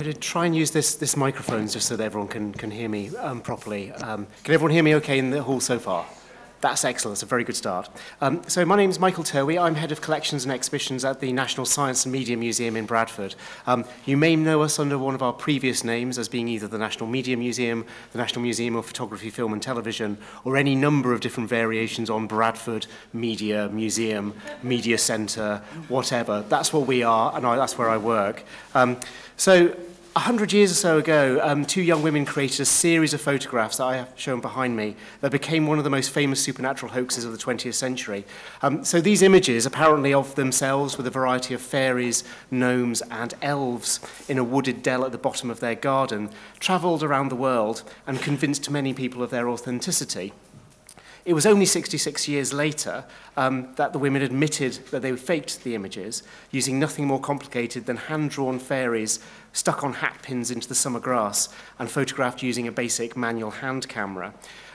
going to try and use this, this microphone just so that everyone can, can hear me um, properly. Um, can everyone hear me okay in the hall so far? That's excellent. It's a very good start. Um, so my name is Michael Terwey. I'm Head of Collections and Exhibitions at the National Science and Media Museum in Bradford. Um, you may know us under one of our previous names as being either the National Media Museum, the National Museum of Photography, Film and Television, or any number of different variations on Bradford Media Museum, Media Centre, whatever. That's what we are, and I, that's where I work. Um, So, a hundred years or so ago, um, two young women created a series of photographs that I have shown behind me that became one of the most famous supernatural hoaxes of the 20th century. Um, so these images, apparently of themselves with a variety of fairies, gnomes and elves in a wooded dell at the bottom of their garden, travelled around the world and convinced many people of their authenticity. It was only 66 years later um, that the women admitted that they faked the images using nothing more complicated than hand-drawn fairies stuck on hat pins into the summer grass and photographed using a basic manual hand camera.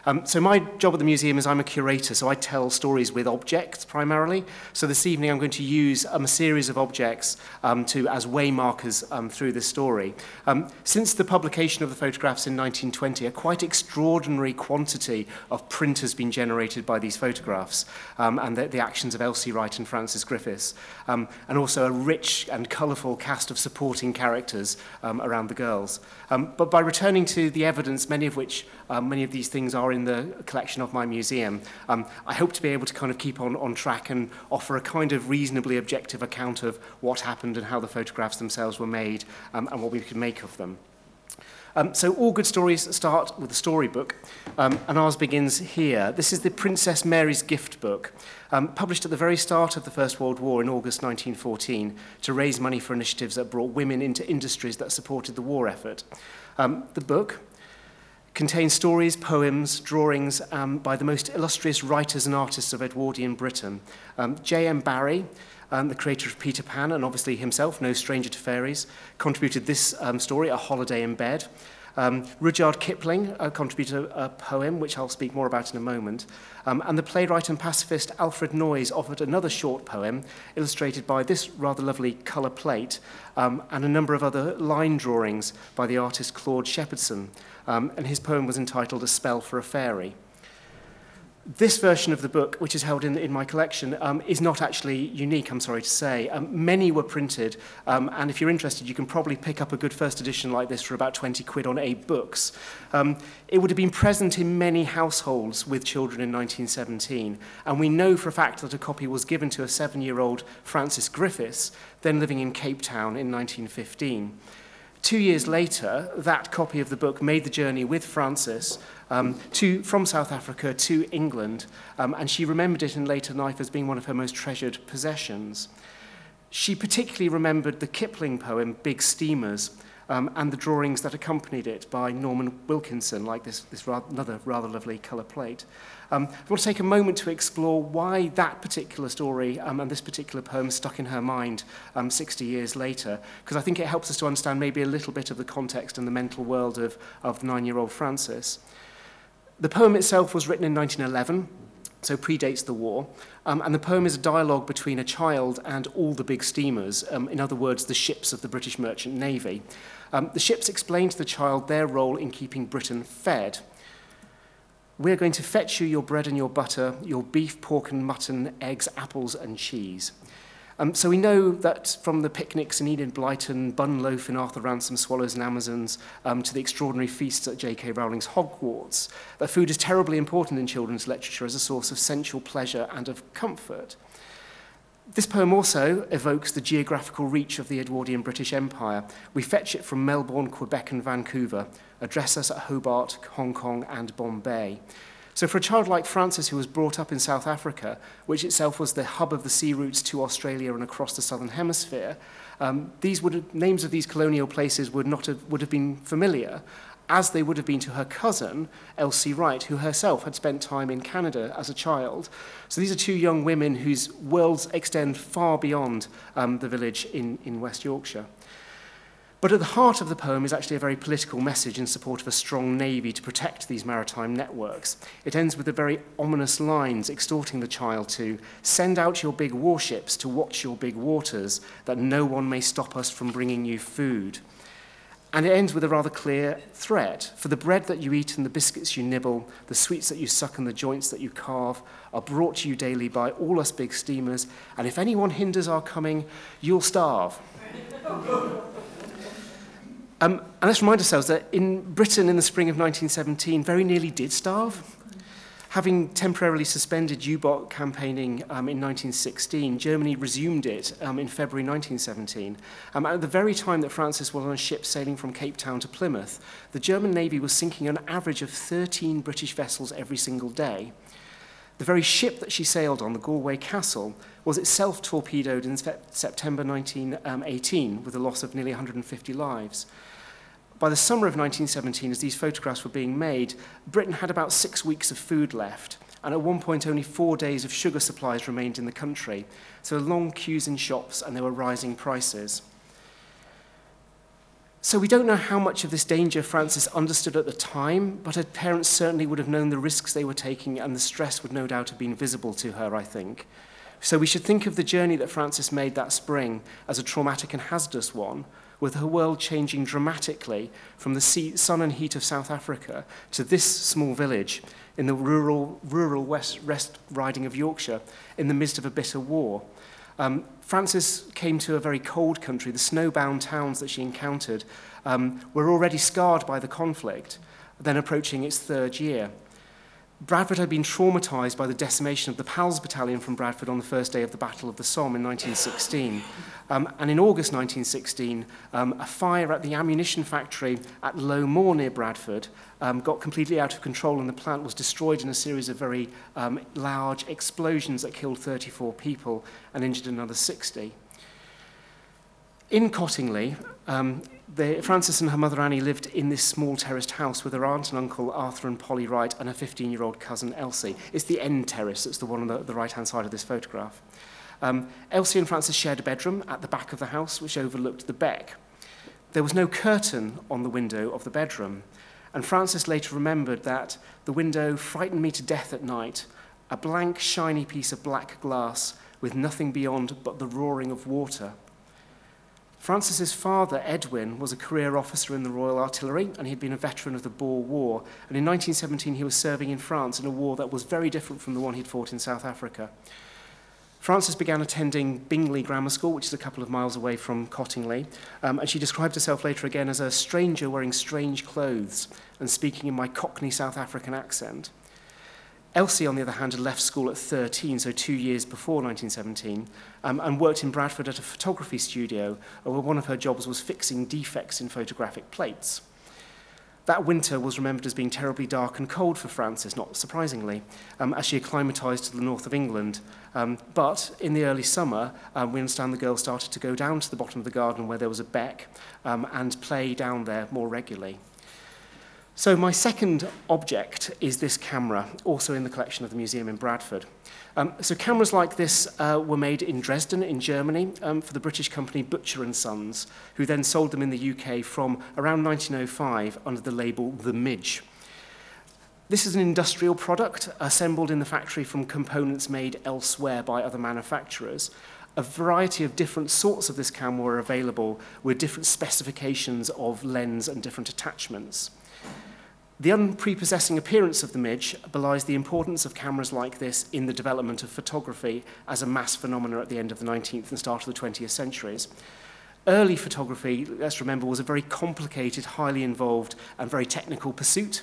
Um, so my job at the museum is I'm a curator, so I tell stories with objects primarily. So this evening I'm going to use um, a series of objects um, to as waymarkers um, through this story. Um, since the publication of the photographs in 1920, a quite extraordinary quantity of print has been generated by these photographs um, and the, the actions of Elsie Wright and Francis Griffiths, um, and also a rich and colourful cast of supporting characters um, around the girls. Um, but by returning to the evidence, many of which, um, many of these things are in the collection of my museum, um, I hope to be able to kind of keep on, on track and offer a kind of reasonably objective account of what happened and how the photographs themselves were made um, and what we could make of them. Um, so all good stories start with a storybook, um, and ours begins here. This is the Princess Mary's Gift book um, published at the very start of the First World War in August 1914 to raise money for initiatives that brought women into industries that supported the war effort. Um, the book, contains stories, poems, drawings um, by the most illustrious writers and artists of Edwardian Britain. Um, J.M. Barrie, um, the creator of Peter Pan, and obviously himself, no stranger to fairies, contributed this um, story, A Holiday in Bed, Um, Rudyard Kipling uh, contributed a, a poem, which I'll speak more about in a moment. Um, and the playwright and pacifist Alfred Noyes offered another short poem, illustrated by this rather lovely colour plate um, and a number of other line drawings by the artist Claude Shepherdson. Um, and his poem was entitled A Spell for a Fairy. This version of the book, which is held in, in my collection, um, is not actually unique, I'm sorry to say. Um, many were printed, um, and if you're interested, you can probably pick up a good first edition like this for about 20 quid on AbeBooks. Um, it would have been present in many households with children in 1917, and we know for a fact that a copy was given to a seven-year-old Frances Griffiths, then living in Cape Town in 1915. Two years later, that copy of the book made the journey with Frances um, to, from South Africa to England, um, and she remembered it in later life as being one of her most treasured possessions. She particularly remembered the Kipling poem Big Steamers um, and the drawings that accompanied it by Norman Wilkinson, like this, this rather, another rather lovely colour plate. Um, I want to take a moment to explore why that particular story um, and this particular poem stuck in her mind um, 60 years later, because I think it helps us to understand maybe a little bit of the context and the mental world of, of nine-year-old Francis. The poem itself was written in 1911, so predates the war, um, and the poem is a dialogue between a child and all the big steamers, um, in other words, the ships of the British Merchant Navy. Um, the ships explain to the child their role in keeping Britain fed. We're going to fetch you your bread and your butter, your beef, pork and mutton, eggs, apples and cheese. Um, so we know that from the picnics in Enid Blyton, Bunloaf in Arthur Ransom, Swallows and Amazons, um, to the extraordinary feasts at J.K. Rowling's Hogwarts, that food is terribly important in children's literature as a source of sensual pleasure and of comfort. This poem also evokes the geographical reach of the Edwardian British Empire. We fetch it from Melbourne, Quebec and Vancouver, address us at Hobart, Hong Kong and Bombay. So for a child like Francis, who was brought up in South Africa, which itself was the hub of the sea routes to Australia and across the Southern Hemisphere, um, these would have, names of these colonial places would not have, would have been familiar, as they would have been to her cousin, Elsie Wright, who herself had spent time in Canada as a child. So these are two young women whose worlds extend far beyond um, the village in, in West Yorkshire. But at the heart of the poem is actually a very political message in support of a strong navy to protect these maritime networks. It ends with the very ominous lines exhorting the child to send out your big warships to watch your big waters, that no one may stop us from bringing you food. And it ends with a rather clear threat. For the bread that you eat and the biscuits you nibble, the sweets that you suck and the joints that you carve are brought to you daily by all us big steamers, and if anyone hinders our coming, you'll starve. Um, and let's remind ourselves that in Britain in the spring of 1917, very nearly did starve. Having temporarily suspended U-Boat campaigning um, in 1916, Germany resumed it um, in February 1917. Um, at the very time that Francis was on a ship sailing from Cape Town to Plymouth, the German Navy was sinking an average of 13 British vessels every single day. The very ship that she sailed on, the Galway Castle, was itself torpedoed in September 1918 um, with a loss of nearly 150 lives. By the summer of 1917, as these photographs were being made, Britain had about six weeks of food left, and at one point only four days of sugar supplies remained in the country. So long queues in shops, and there were rising prices. So we don't know how much of this danger Frances understood at the time, but her parents certainly would have known the risks they were taking, and the stress would no doubt have been visible to her, I think. So we should think of the journey that Frances made that spring as a traumatic and hazardous one, with her world changing dramatically from the sea, sun and heat of South Africa to this small village in the rural, rural West, West Riding of Yorkshire in the midst of a bitter war. Um, Frances came to a very cold country. The snowbound towns that she encountered um, were already scarred by the conflict, then approaching its third year. Bradford had been traumatized by the decimation of the PALS battalion from Bradford on the first day of the Battle of the Somme in 1916. Um, and in August 1916, um, a fire at the ammunition factory at Low Moor near Bradford um, got completely out of control and the plant was destroyed in a series of very um, large explosions that killed 34 people and injured another 60. In Cottingley, um, the, Frances and her mother Annie lived in this small terraced house with her aunt and uncle Arthur and Polly Wright and her 15-year-old cousin Elsie. It's the end terrace, it's the one on the, the right-hand side of this photograph. Um, Elsie and Frances shared a bedroom at the back of the house which overlooked the beck. There was no curtain on the window of the bedroom, and Frances later remembered that the window frightened me to death at night, a blank, shiny piece of black glass with nothing beyond but the roaring of water – Francis's father, Edwin, was a career officer in the Royal Artillery and he'd been a veteran of the Boer War. And in 1917, he was serving in France in a war that was very different from the one he'd fought in South Africa. Frances began attending Bingley Grammar School, which is a couple of miles away from Cottingley, um, and she described herself later again as a stranger wearing strange clothes and speaking in my Cockney South African accent. Elsie, on the other hand, had left school at 13, so two years before 1917, um, and worked in Bradford at a photography studio uh, where one of her jobs was fixing defects in photographic plates. That winter was remembered as being terribly dark and cold for Frances, not surprisingly, um, as she acclimatised to the north of England. Um, but in the early summer, um, we understand the girl started to go down to the bottom of the garden where there was a beck um, and play down there more regularly. So my second object is this camera, also in the collection of the museum in Bradford. Um, so cameras like this uh, were made in Dresden, in Germany, um, for the British company Butcher and Sons, who then sold them in the UK from around 1905 under the label The Midge. This is an industrial product assembled in the factory from components made elsewhere by other manufacturers. A variety of different sorts of this camera were available with different specifications of lens and different attachments. The unprepossessing appearance of the midge belies the importance of cameras like this in the development of photography as a mass phenomenon at the end of the 19th and start of the 20th centuries. Early photography, let's remember, was a very complicated, highly involved and very technical pursuit.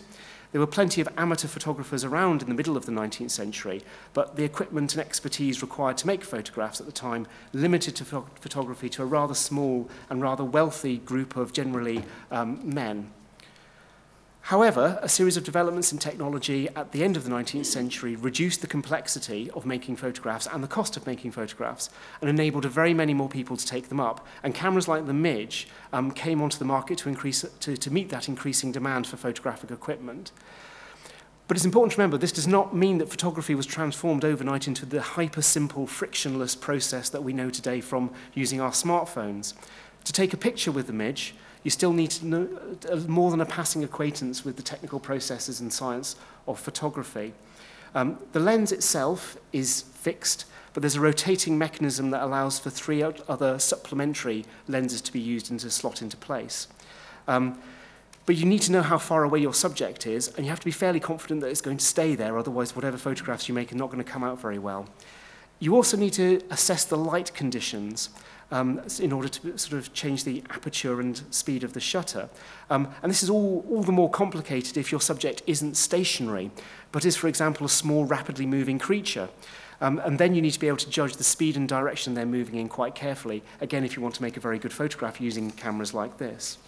There were plenty of amateur photographers around in the middle of the 19th century, but the equipment and expertise required to make photographs at the time limited to photography to a rather small and rather wealthy group of generally um, men. However, a series of developments in technology at the end of the 19th century reduced the complexity of making photographs and the cost of making photographs and enabled a very many more people to take them up. And cameras like the Midge um, came onto the market to, increase, to, to meet that increasing demand for photographic equipment. But it's important to remember this does not mean that photography was transformed overnight into the hyper simple, frictionless process that we know today from using our smartphones. To take a picture with the Midge, you still need to know uh, more than a passing acquaintance with the technical processes and science of photography. Um, the lens itself is fixed, but there's a rotating mechanism that allows for three other supplementary lenses to be used and to slot into place. Um, but you need to know how far away your subject is, and you have to be fairly confident that it's going to stay there, otherwise whatever photographs you make are not going to come out very well. You also need to assess the light conditions um, in order to sort of change the aperture and speed of the shutter. Um, and this is all, all the more complicated if your subject isn't stationary, but is, for example, a small, rapidly moving creature. Um, and then you need to be able to judge the speed and direction they're moving in quite carefully, again, if you want to make a very good photograph using cameras like this.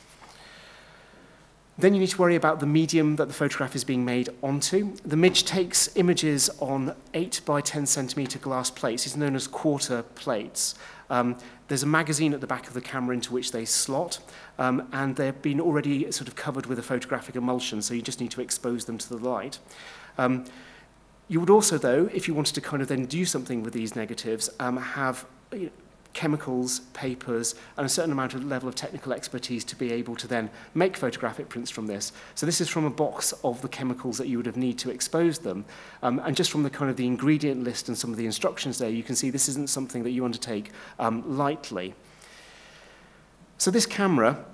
Then you need to worry about the medium that the photograph is being made onto. The midge takes images on 8 by 10 centimeter glass plates. It's known as quarter plates. Um, there's a magazine at the back of the camera into which they slot, um, and they've been already sort of covered with a photographic emulsion, so you just need to expose them to the light. Um, you would also, though, if you wanted to kind of then do something with these negatives, um, have you know, chemicals, papers, and a certain amount of level of technical expertise to be able to then make photographic prints from this. So this is from a box of the chemicals that you would have need to expose them. Um, and just from the kind of the ingredient list and some of the instructions there, you can see this isn't something that you undertake um, lightly. So this camera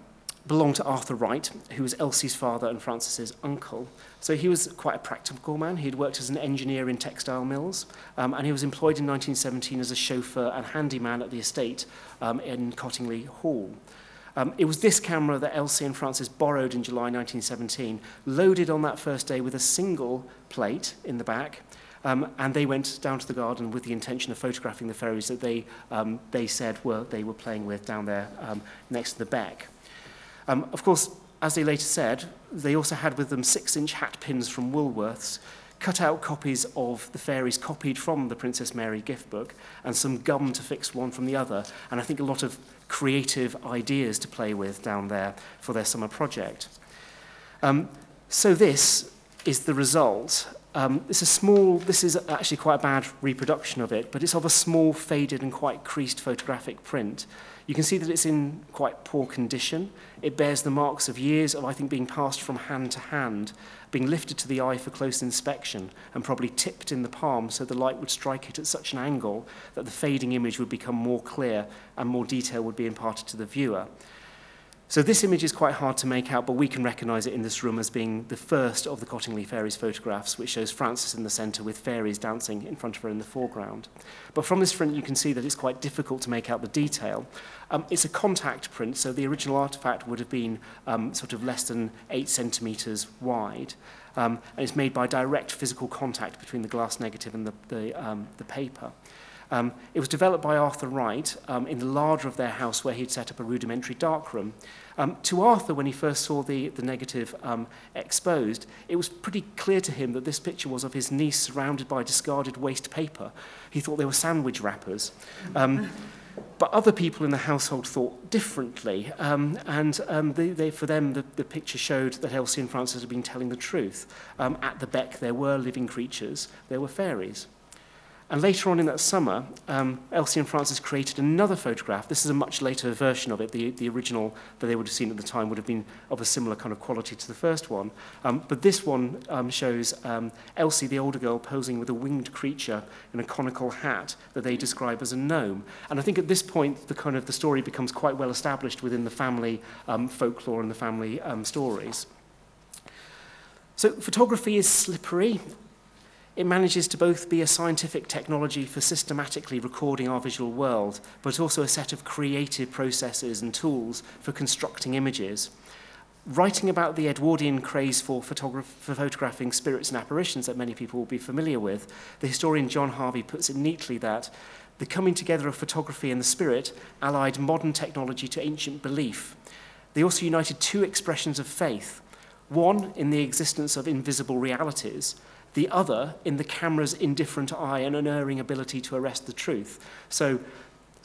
belonged to Arthur Wright, who was Elsie's father and Francis's uncle. So he was quite a practical man. He'd worked as an engineer in textile mills, um, and he was employed in 1917 as a chauffeur and handyman at the estate um, in Cottingley Hall. Um, it was this camera that Elsie and Francis borrowed in July 1917, loaded on that first day with a single plate in the back, um, and they went down to the garden with the intention of photographing the fairies that they, um, they said were, they were playing with down there um, next to the beck. Um, of course, as they later said, they also had with them six-inch hat pins from Woolworths, cut-out copies of the fairies copied from the Princess Mary gift book, and some gum to fix one from the other. And I think a lot of creative ideas to play with down there for their summer project. Um, so this is the result. Um, it's a small, this is actually quite a bad reproduction of it, but it's of a small, faded and quite creased photographic print. You can see that it's in quite poor condition. It bears the marks of years of, I think, being passed from hand to hand, being lifted to the eye for close inspection, and probably tipped in the palm so the light would strike it at such an angle that the fading image would become more clear and more detail would be imparted to the viewer. So this image is quite hard to make out, but we can recognize it in this room as being the first of the Cottingley Fairies photographs, which shows Frances in the center with fairies dancing in front of her in the foreground. But from this print, you can see that it's quite difficult to make out the detail. Um, it's a contact print, so the original artifact would have been um, sort of less than eight centimeters wide. Um, and it's made by direct physical contact between the glass negative and the, the, um, the paper. Um, it was developed by Arthur Wright um, in the larder of their house where he'd set up a rudimentary darkroom. Um, to Arthur, when he first saw the, the negative um, exposed, it was pretty clear to him that this picture was of his niece surrounded by discarded waste paper. He thought they were sandwich wrappers. Um, but other people in the household thought differently, um, and um, they, they, for them, the, the picture showed that Elsie and Frances had been telling the truth. Um, at the beck, there were living creatures, there were fairies. And later on in that summer, um, Elsie and Francis created another photograph. This is a much later version of it. The, the original that they would have seen at the time would have been of a similar kind of quality to the first one. Um, but this one um, shows um, Elsie, the older girl, posing with a winged creature in a conical hat that they describe as a gnome. And I think at this point, the kind of the story becomes quite well established within the family um, folklore and the family um, stories. So photography is slippery. It manages to both be a scientific technology for systematically recording our visual world, but also a set of creative processes and tools for constructing images. Writing about the Edwardian craze for, photograph for photographing spirits and apparitions that many people will be familiar with, the historian John Harvey puts it neatly that the coming together of photography and the spirit allied modern technology to ancient belief. They also united two expressions of faith, one in the existence of invisible realities, the other in the camera's indifferent eye and unerring ability to arrest the truth. So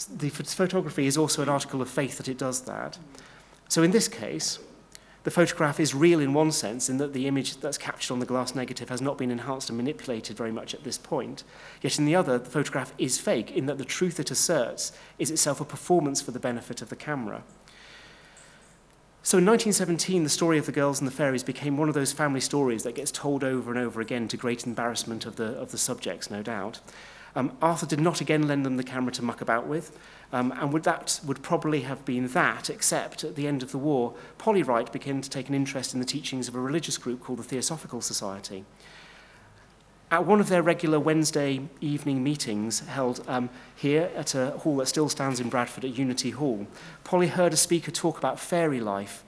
the photography is also an article of faith that it does that. So in this case, the photograph is real in one sense in that the image that's captured on the glass negative has not been enhanced and manipulated very much at this point. Yet in the other, the photograph is fake in that the truth it asserts is itself a performance for the benefit of the camera. So in 1917, the story of the girls and the fairies became one of those family stories that gets told over and over again to great embarrassment of the, of the subjects, no doubt. Um, Arthur did not again lend them the camera to muck about with, um, and would, that would probably have been that, except at the end of the war, Polly Wright began to take an interest in the teachings of a religious group called the Theosophical Society at one of their regular Wednesday evening meetings held um, here at a hall that still stands in Bradford at Unity Hall, Polly heard a speaker talk about fairy life.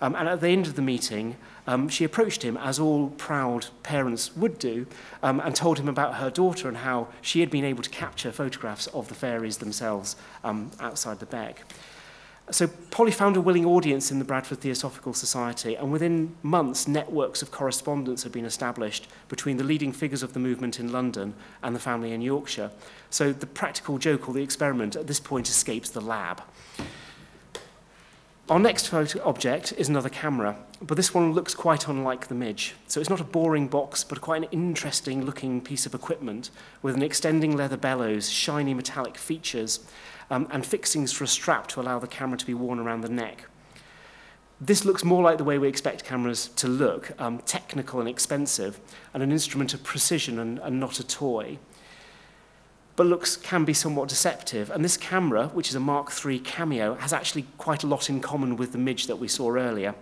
Um, and at the end of the meeting, um, she approached him, as all proud parents would do, um, and told him about her daughter and how she had been able to capture photographs of the fairies themselves um, outside the Beck. So Polly found a willing audience in the Bradford Theosophical Society, and within months, networks of correspondence had been established between the leading figures of the movement in London and the family in Yorkshire. So the practical joke or the experiment at this point escapes the lab. Our next photo object is another camera, but this one looks quite unlike the Midge. So it's not a boring box, but quite an interesting looking piece of equipment with an extending leather bellows, shiny metallic features, um, and fixings for a strap to allow the camera to be worn around the neck. This looks more like the way we expect cameras to look, um, technical and expensive, and an instrument of precision and, and not a toy. But looks can be somewhat deceptive, and this camera, which is a Mark III Cameo, has actually quite a lot in common with the Midge that we saw earlier.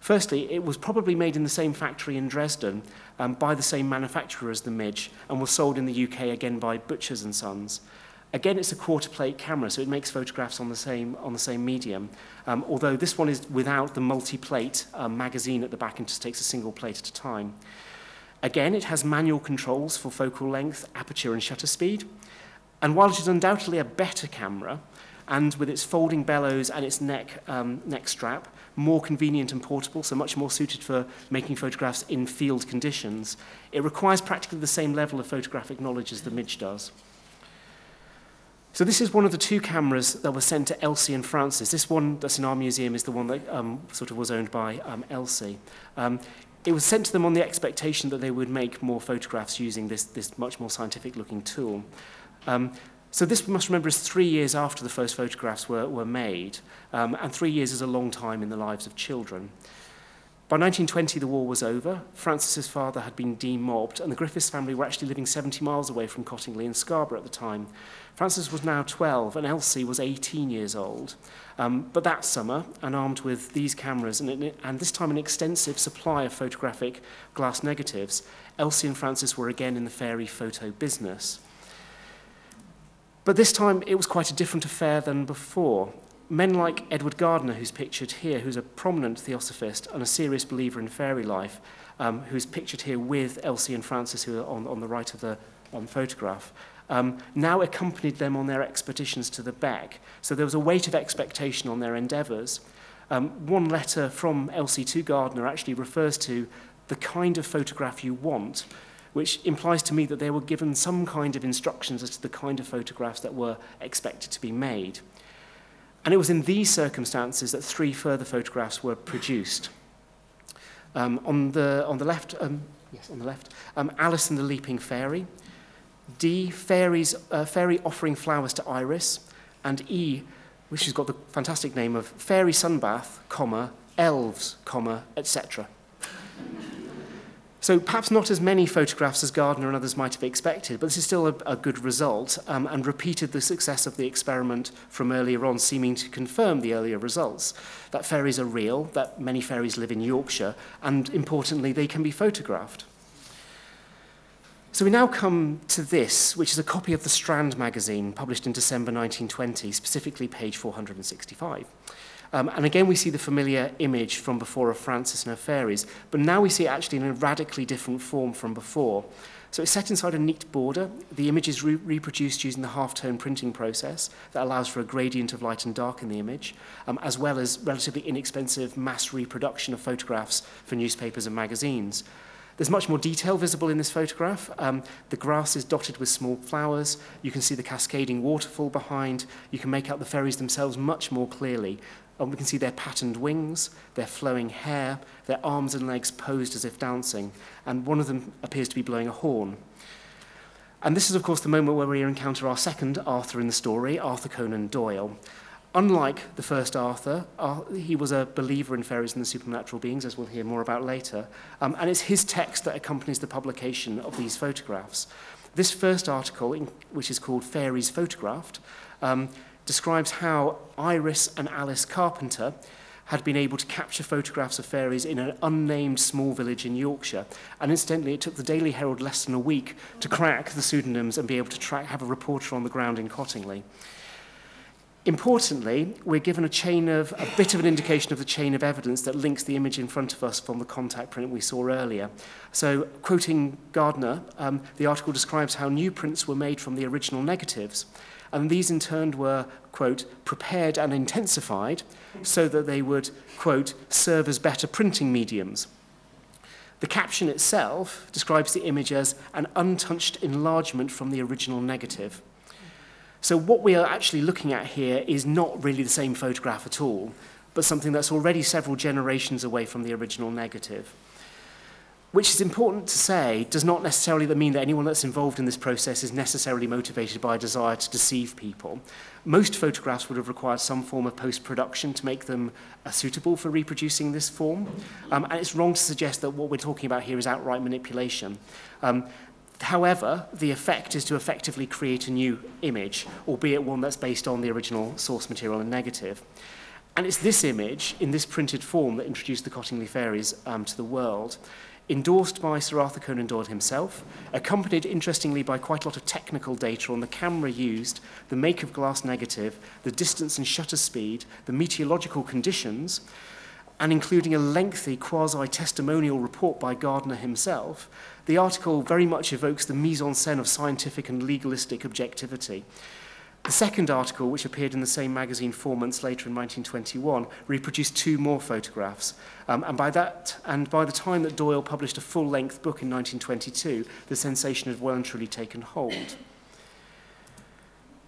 Firstly, it was probably made in the same factory in Dresden um, by the same manufacturer as the Midge and was sold in the UK again by Butchers and Sons. Again, it's a quarter plate camera, so it makes photographs on the same, on the same medium, um, although this one is without the multi-plate um, magazine at the back and just takes a single plate at a time. Again, it has manual controls for focal length, aperture and shutter speed. And while it is undoubtedly a better camera, and with its folding bellows and its neck, um, neck strap, more convenient and portable, so much more suited for making photographs in field conditions, it requires practically the same level of photographic knowledge as the Midge does. So this is one of the two cameras that were sent to Elsie and Francis. This one that's in our museum is the one that um, sort of was owned by um, Elsie. Um, it was sent to them on the expectation that they would make more photographs using this, this much more scientific looking tool. Um, so this, we must remember, is three years after the first photographs were, were made, um, and three years is a long time in the lives of children. By 1920, the war was over. Francis's father had been demobbed, and the Griffiths family were actually living 70 miles away from Cottingley in Scarborough at the time. Francis was now 12, and Elsie was 18 years old. Um, but that summer, and armed with these cameras, and, and this time an extensive supply of photographic glass negatives, Elsie and Francis were again in the fairy photo business. But this time it was quite a different affair than before men like Edward Gardner, who's pictured here, who's a prominent theosophist and a serious believer in fairy life, um, who's pictured here with Elsie and Francis, who are on, on the right of the um, photograph, um, now accompanied them on their expeditions to the Beck. So there was a weight of expectation on their endeavours. Um, one letter from Elsie to Gardner actually refers to the kind of photograph you want, which implies to me that they were given some kind of instructions as to the kind of photographs that were expected to be made. And it was in these circumstances that three further photographs were produced. Um, on, the, on the left, um, yes, on the left, um, Alice and the Leaping Fairy. D, fairies, uh, Fairy offering flowers to Iris. And E, which has got the fantastic name of Fairy Sunbath, comma, elves, comma, etc. So perhaps not as many photographs as Gardner and others might have expected, but this is still a, a good result um, and repeated the success of the experiment from earlier on, seeming to confirm the earlier results. That fairies are real, that many fairies live in Yorkshire, and importantly, they can be photographed. So we now come to this, which is a copy of the Strand magazine published in December 1920, specifically page 465. Um, and again, we see the familiar image from before of Francis and her fairies, but now we see it actually in a radically different form from before. So it's set inside a neat border. The image is re reproduced using the halftone printing process that allows for a gradient of light and dark in the image, um, as well as relatively inexpensive mass reproduction of photographs for newspapers and magazines. There's much more detail visible in this photograph. Um, the grass is dotted with small flowers. You can see the cascading waterfall behind. You can make out the fairies themselves much more clearly. And we can see their patterned wings, their flowing hair, their arms and legs posed as if dancing, and one of them appears to be blowing a horn. And this is, of course, the moment where we encounter our second Arthur in the story, Arthur Conan Doyle. Unlike the first Arthur, he was a believer in fairies and the supernatural beings, as we'll hear more about later, um, and it's his text that accompanies the publication of these photographs. This first article, in, which is called Fairies Photographed, um, describes how Iris and Alice Carpenter had been able to capture photographs of fairies in an unnamed small village in Yorkshire. And incidentally, it took the Daily Herald less than a week to crack the pseudonyms and be able to track, have a reporter on the ground in Cottingley. Importantly, we're given a chain of a bit of an indication of the chain of evidence that links the image in front of us from the contact print we saw earlier. So, quoting Gardner, um, the article describes how new prints were made from the original negatives and these in turn were, quote, prepared and intensified so that they would, quote, serve as better printing mediums. The caption itself describes the image as an untouched enlargement from the original negative. So what we are actually looking at here is not really the same photograph at all, but something that's already several generations away from the original negative. Which is important to say does not necessarily mean that anyone that's involved in this process is necessarily motivated by a desire to deceive people. Most photographs would have required some form of post-production to make them uh, suitable for reproducing this form. Um, and it's wrong to suggest that what we're talking about here is outright manipulation. Um, However, the effect is to effectively create a new image, albeit one that's based on the original source material and negative. And it's this image, in this printed form, that introduced the Cottingley Fairies um, to the world, endorsed by Sir Arthur Conan Doyle himself, accompanied interestingly by quite a lot of technical data on the camera used, the make of glass negative, the distance and shutter speed, the meteorological conditions, and including a lengthy quasi-testimonial report by Gardner himself, the article very much evokes the mise-en-scène of scientific and legalistic objectivity. The second article, which appeared in the same magazine four months later in 1921, reproduced two more photographs. Um, and, by that, and by the time that Doyle published a full-length book in 1922, the sensation had well and truly taken hold.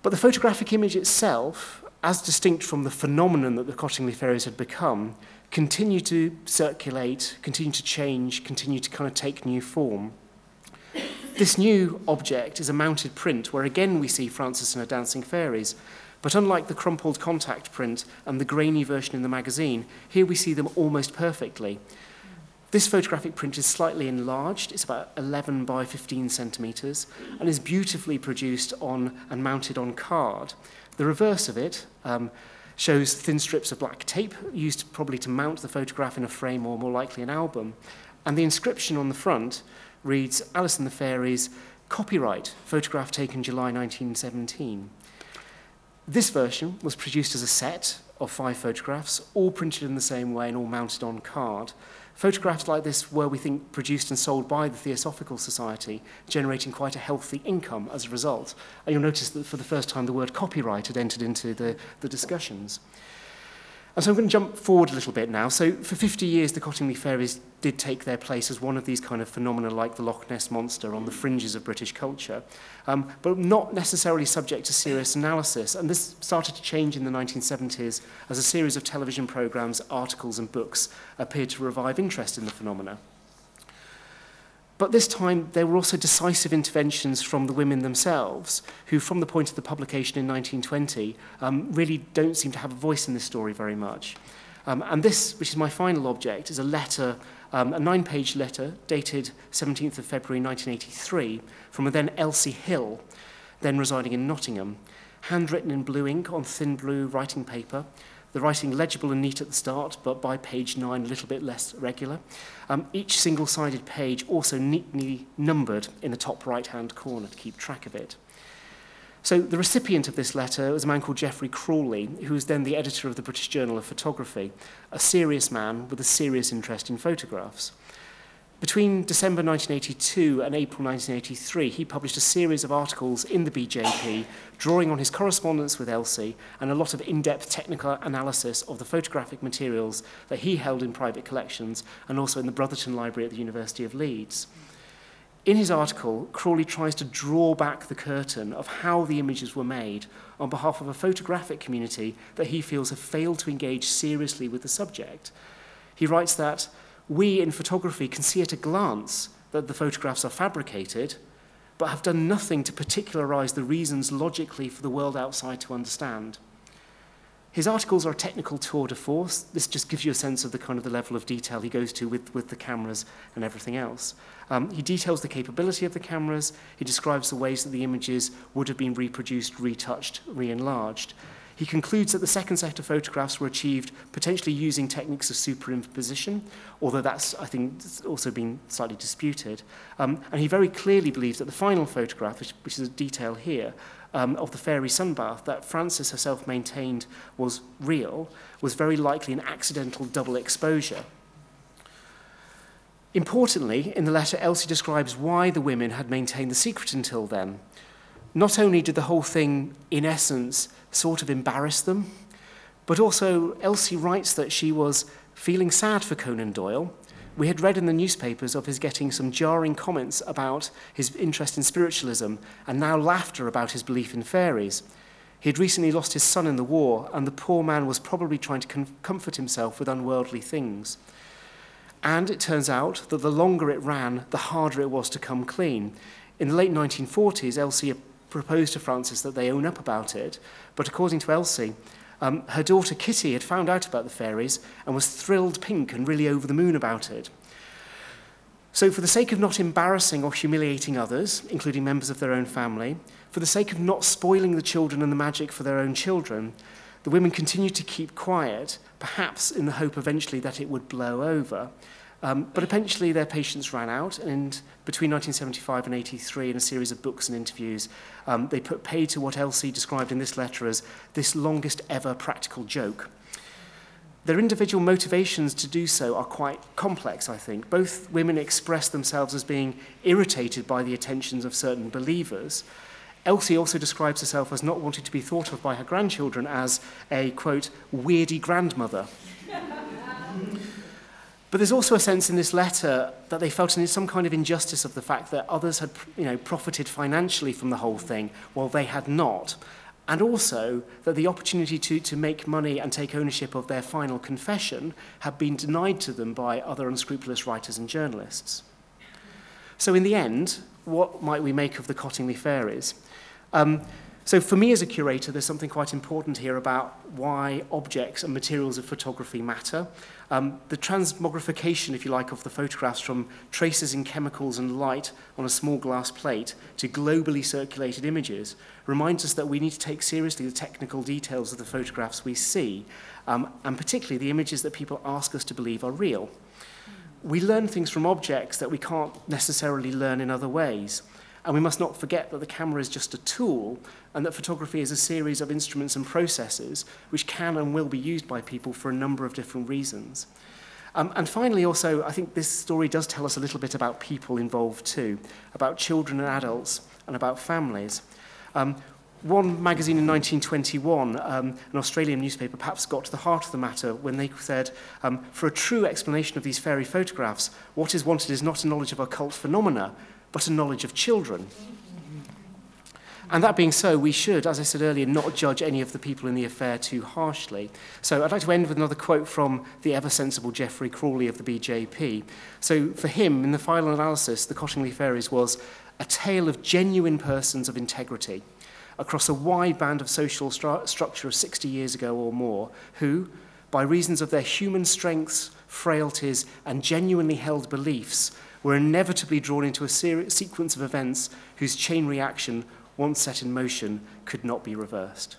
But the photographic image itself, as distinct from the phenomenon that the Cottingley Fairies had become, continued to circulate, continued to change, continued to kind of take new form. This new object is a mounted print where again we see Francis and her dancing fairies, but unlike the crumpled contact print and the grainy version in the magazine, here we see them almost perfectly. This photographic print is slightly enlarged, it's about 11 by 15 centimetres, and is beautifully produced on and mounted on card. The reverse of it um, shows thin strips of black tape, used probably to mount the photograph in a frame or more likely an album, and the inscription on the front reads Alice and the Fairies, copyright, photograph taken July 1917. This version was produced as a set of five photographs, all printed in the same way and all mounted on card. Photographs like this were, we think, produced and sold by the Theosophical Society, generating quite a healthy income as a result. And you'll notice that for the first time the word copyright had entered into the, the discussions. And so I'm going to jump forward a little bit now. So for 50 years, the Cottingley fairies did take their place as one of these kind of phenomena like the Loch Ness Monster on the fringes of British culture, um, but not necessarily subject to serious analysis. And this started to change in the 1970s as a series of television programs, articles and books appeared to revive interest in the phenomena. But this time, there were also decisive interventions from the women themselves, who, from the point of the publication in 1920, um, really don't seem to have a voice in this story very much. Um, and this, which is my final object, is a letter, um, a nine page letter dated 17th of February 1983 from a then Elsie Hill, then residing in Nottingham, handwritten in blue ink on thin blue writing paper, the writing legible and neat at the start, but by page 9 a little bit less regular. Um, each single-sided page also neatly numbered in the top right-hand corner to keep track of it. So the recipient of this letter was a man called Geoffrey Crawley, who was then the editor of the British Journal of Photography, a serious man with a serious interest in photographs. Between December 1982 and April 1983, he published a series of articles in the BJP drawing on his correspondence with Elsie and a lot of in-depth technical analysis of the photographic materials that he held in private collections and also in the Brotherton Library at the University of Leeds. In his article, Crawley tries to draw back the curtain of how the images were made on behalf of a photographic community that he feels have failed to engage seriously with the subject. He writes that we in photography can see at a glance that the photographs are fabricated, but have done nothing to particularize the reasons logically for the world outside to understand. His articles are a technical tour de force. This just gives you a sense of the kind of the level of detail he goes to with, with the cameras and everything else. Um, he details the capability of the cameras. He describes the ways that the images would have been reproduced, retouched, re-enlarged. He concludes that the second set of photographs were achieved potentially using techniques of superimposition, although that's, I think, also been slightly disputed. Um, and he very clearly believes that the final photograph, which, which is a detail here, um, of the fairy sunbath that Frances herself maintained was real, was very likely an accidental double exposure. Importantly, in the letter, Elsie describes why the women had maintained the secret until then. Not only did the whole thing, in essence, sort of embarrassed them, but also Elsie writes that she was feeling sad for Conan Doyle. We had read in the newspapers of his getting some jarring comments about his interest in spiritualism and now laughter about his belief in fairies. He had recently lost his son in the war, and the poor man was probably trying to com- comfort himself with unworldly things. And it turns out that the longer it ran, the harder it was to come clean. In the late 1940s, Elsie proposed to Francis that they own up about it, but according to Elsie, um, her daughter Kitty had found out about the fairies and was thrilled pink and really over the moon about it. So, for the sake of not embarrassing or humiliating others, including members of their own family, for the sake of not spoiling the children and the magic for their own children, the women continued to keep quiet, perhaps in the hope eventually that it would blow over. Um, but eventually their patience ran out, and between 1975 and 83, in a series of books and interviews, um, they put pay to what Elsie described in this letter as this longest ever practical joke. Their individual motivations to do so are quite complex, I think. Both women express themselves as being irritated by the attentions of certain believers. Elsie also describes herself as not wanting to be thought of by her grandchildren as a, quote, weirdy grandmother. But there's also a sense in this letter that they felt some kind of injustice of the fact that others had you know, profited financially from the whole thing while they had not. And also that the opportunity to, to make money and take ownership of their final confession had been denied to them by other unscrupulous writers and journalists. So in the end, what might we make of the Cottingley Fairies? Um, so for me as a curator, there's something quite important here about why objects and materials of photography matter. Um, the transmogrification, if you like, of the photographs from traces in chemicals and light on a small glass plate to globally circulated images reminds us that we need to take seriously the technical details of the photographs we see, um, and particularly the images that people ask us to believe are real. We learn things from objects that we can't necessarily learn in other ways. And we must not forget that the camera is just a tool and that photography is a series of instruments and processes which can and will be used by people for a number of different reasons. Um, and finally, also, I think this story does tell us a little bit about people involved too, about children and adults, and about families. Um, one magazine in 1921, um, an Australian newspaper, perhaps got to the heart of the matter when they said, um, for a true explanation of these fairy photographs, what is wanted is not a knowledge of occult phenomena, but a knowledge of children. And that being so, we should, as I said earlier, not judge any of the people in the affair too harshly. So I'd like to end with another quote from the ever sensible Geoffrey Crawley of the BJP. So for him, in the final analysis, the Cottingley Fairies was a tale of genuine persons of integrity across a wide band of social stru structure of 60 years ago or more, who, by reasons of their human strengths, frailties, and genuinely held beliefs, we're inevitably drawn into a sequence of events whose chain reaction, once set in motion, could not be reversed.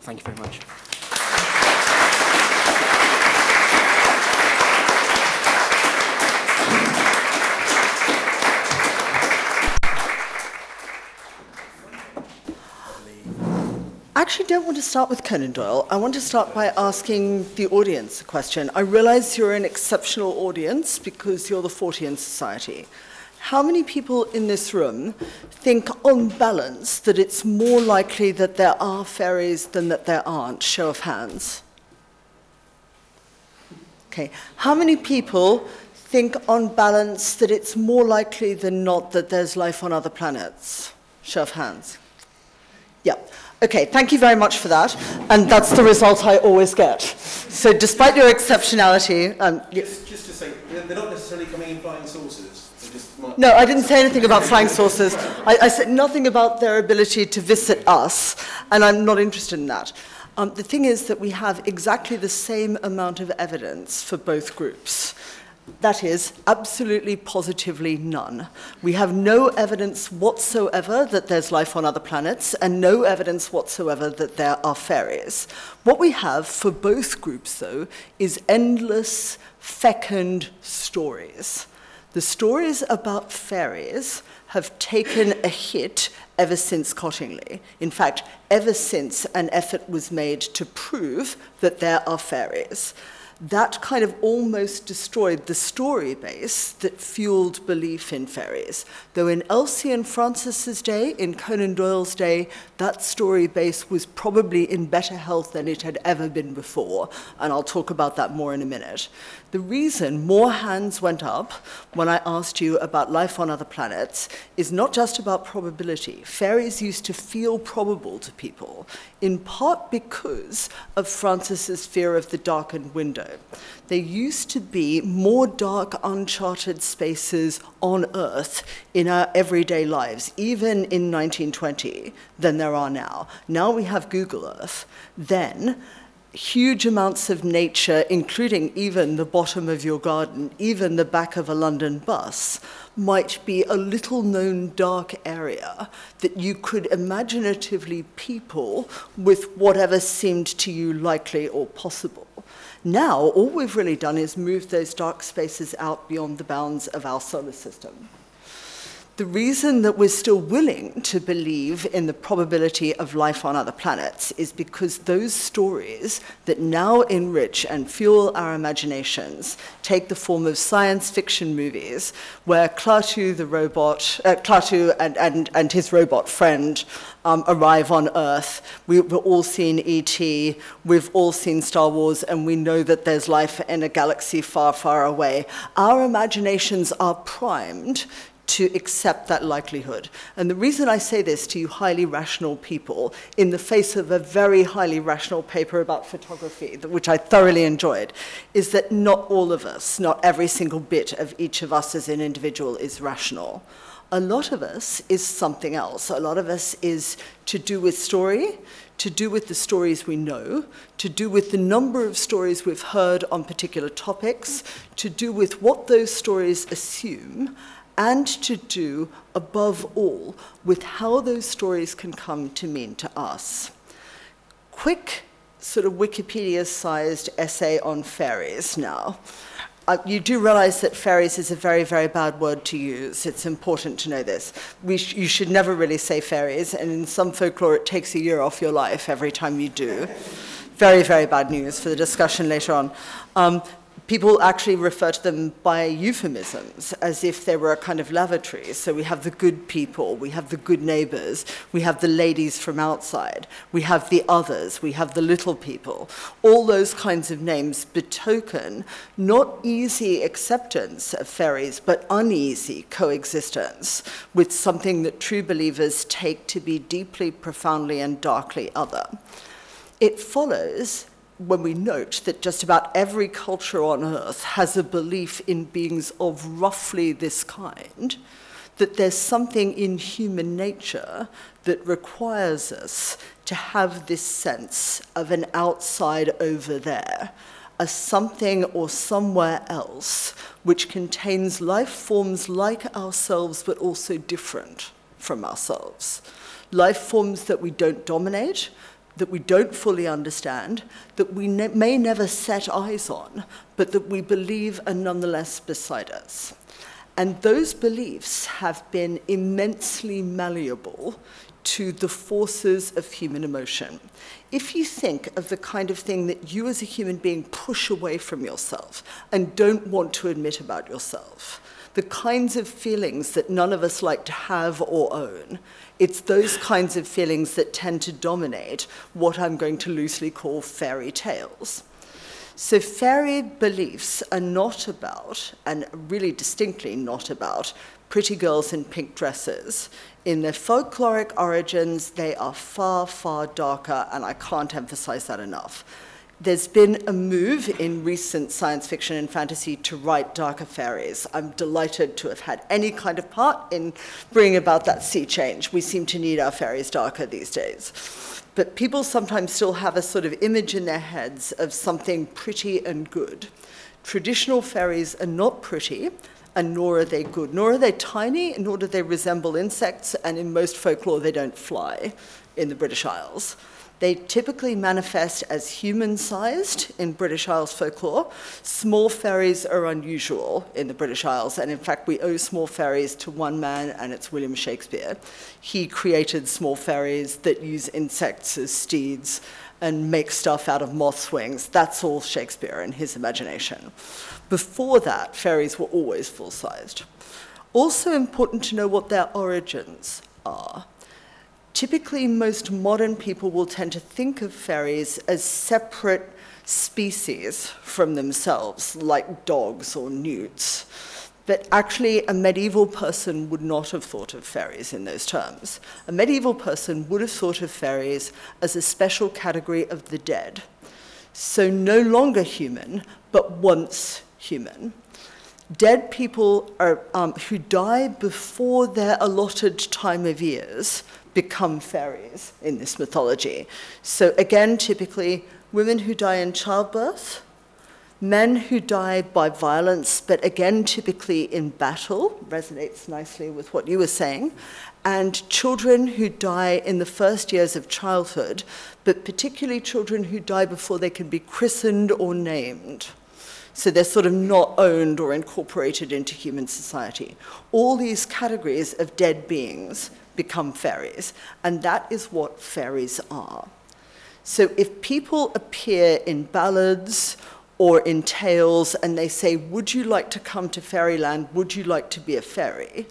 Thank you very much. Actually don't want to start with Conan Doyle. I want to start by asking the audience a question. I realize you're an exceptional audience because you're the Fortean Society. How many people in this room think, on balance, that it's more likely that there are fairies than that there aren't? Show of hands. Okay. How many people think, on balance, that it's more likely than not that there's life on other planets? Show of hands. Yeah. Okay, thank you very much for that. And that's the result I always get. So despite your exceptionality... Um, just, just to say, they're not necessarily coming in flying saucers. No, I didn't say anything about flying saucers. I, I said nothing about their ability to visit us, and I'm not interested in that. Um, the thing is that we have exactly the same amount of evidence for both groups. That is, absolutely positively none. We have no evidence whatsoever that there's life on other planets, and no evidence whatsoever that there are fairies. What we have for both groups, though, is endless, fecund stories. The stories about fairies have taken a hit ever since Cottingley. In fact, ever since an effort was made to prove that there are fairies that kind of almost destroyed the story base that fueled belief in fairies. Though in Elsie and Frances's day, in Conan Doyle's day, that story base was probably in better health than it had ever been before, and I'll talk about that more in a minute. The reason more hands went up when I asked you about life on other planets is not just about probability. Fairies used to feel probable to people, in part because of Frances's fear of the darkened window. There used to be more dark, uncharted spaces on Earth in our everyday lives, even in 1920, than there are now. Now we have Google Earth. Then, huge amounts of nature, including even the bottom of your garden, even the back of a London bus, might be a little known dark area that you could imaginatively people with whatever seemed to you likely or possible. Now, all we've really done is move those dark spaces out beyond the bounds of our solar system. The reason that we're still willing to believe in the probability of life on other planets is because those stories that now enrich and fuel our imaginations take the form of science fiction movies where Klaatu the robot, uh, Klaatu and, and, and his robot friend um, arrive on Earth. We, have all seen E.T., we've all seen Star Wars, and we know that there's life in a galaxy far, far away. Our imaginations are primed to accept that likelihood. And the reason I say this to you highly rational people, in the face of a very highly rational paper about photography, which I thoroughly enjoyed, is that not all of us, not every single bit of each of us as an individual is rational. A lot of us is something else. A lot of us is to do with story, to do with the stories we know, to do with the number of stories we've heard on particular topics, to do with what those stories assume, and to do, above all, with how those stories can come to mean to us. Quick, sort of Wikipedia sized essay on fairies now. Uh, you do realize that fairies is a very, very bad word to use. It's important to know this. Sh you should never really say fairies, and in some folklore, it takes a year off your life every time you do. very, very bad news for the discussion later on. Um, people actually refer to them by euphemisms as if they were a kind of lavatory. So we have the good people, we have the good neighbors, we have the ladies from outside, we have the others, we have the little people. All those kinds of names betoken not easy acceptance of fairies, but uneasy coexistence with something that true believers take to be deeply, profoundly, and darkly other. It follows when we note that just about every culture on earth has a belief in beings of roughly this kind, that there's something in human nature that requires us to have this sense of an outside over there, a something or somewhere else which contains life forms like ourselves but also different from ourselves. Life forms that we don't dominate, that we don't fully understand, that we ne may never set eyes on, but that we believe are nonetheless beside us. And those beliefs have been immensely malleable to the forces of human emotion. If you think of the kind of thing that you as a human being push away from yourself and don't want to admit about yourself, the kinds of feelings that none of us like to have or own, it's those kinds of feelings that tend to dominate what I'm going to loosely call fairy tales. So, fairy beliefs are not about, and really distinctly not about, pretty girls in pink dresses. In their folkloric origins, they are far, far darker, and I can't emphasize that enough. There's been a move in recent science fiction and fantasy to write darker fairies. I'm delighted to have had any kind of part in bringing about that sea change. We seem to need our fairies darker these days. But people sometimes still have a sort of image in their heads of something pretty and good. Traditional fairies are not pretty, and nor are they good. Nor are they tiny, nor do they resemble insects, and in most folklore, they don't fly in the British Isles. They typically manifest as human sized in British Isles folklore. Small fairies are unusual in the British Isles, and in fact, we owe small fairies to one man, and it's William Shakespeare. He created small fairies that use insects as steeds and make stuff out of moth's wings. That's all Shakespeare and his imagination. Before that, fairies were always full sized. Also important to know what their origins are. Typically, most modern people will tend to think of fairies as separate species from themselves, like dogs or newts. But actually, a medieval person would not have thought of fairies in those terms. A medieval person would have thought of fairies as a special category of the dead. So, no longer human, but once human. Dead people are, um, who die before their allotted time of years become fairies in this mythology. So, again, typically, women who die in childbirth, men who die by violence, but again, typically in battle, resonates nicely with what you were saying, and children who die in the first years of childhood, but particularly children who die before they can be christened or named. So they're sort of not owned or incorporated into human society. All these categories of dead beings become fairies, and that is what fairies are. So if people appear in ballads or in tales and they say, Would you like to come to fairyland? Would you like to be a fairy?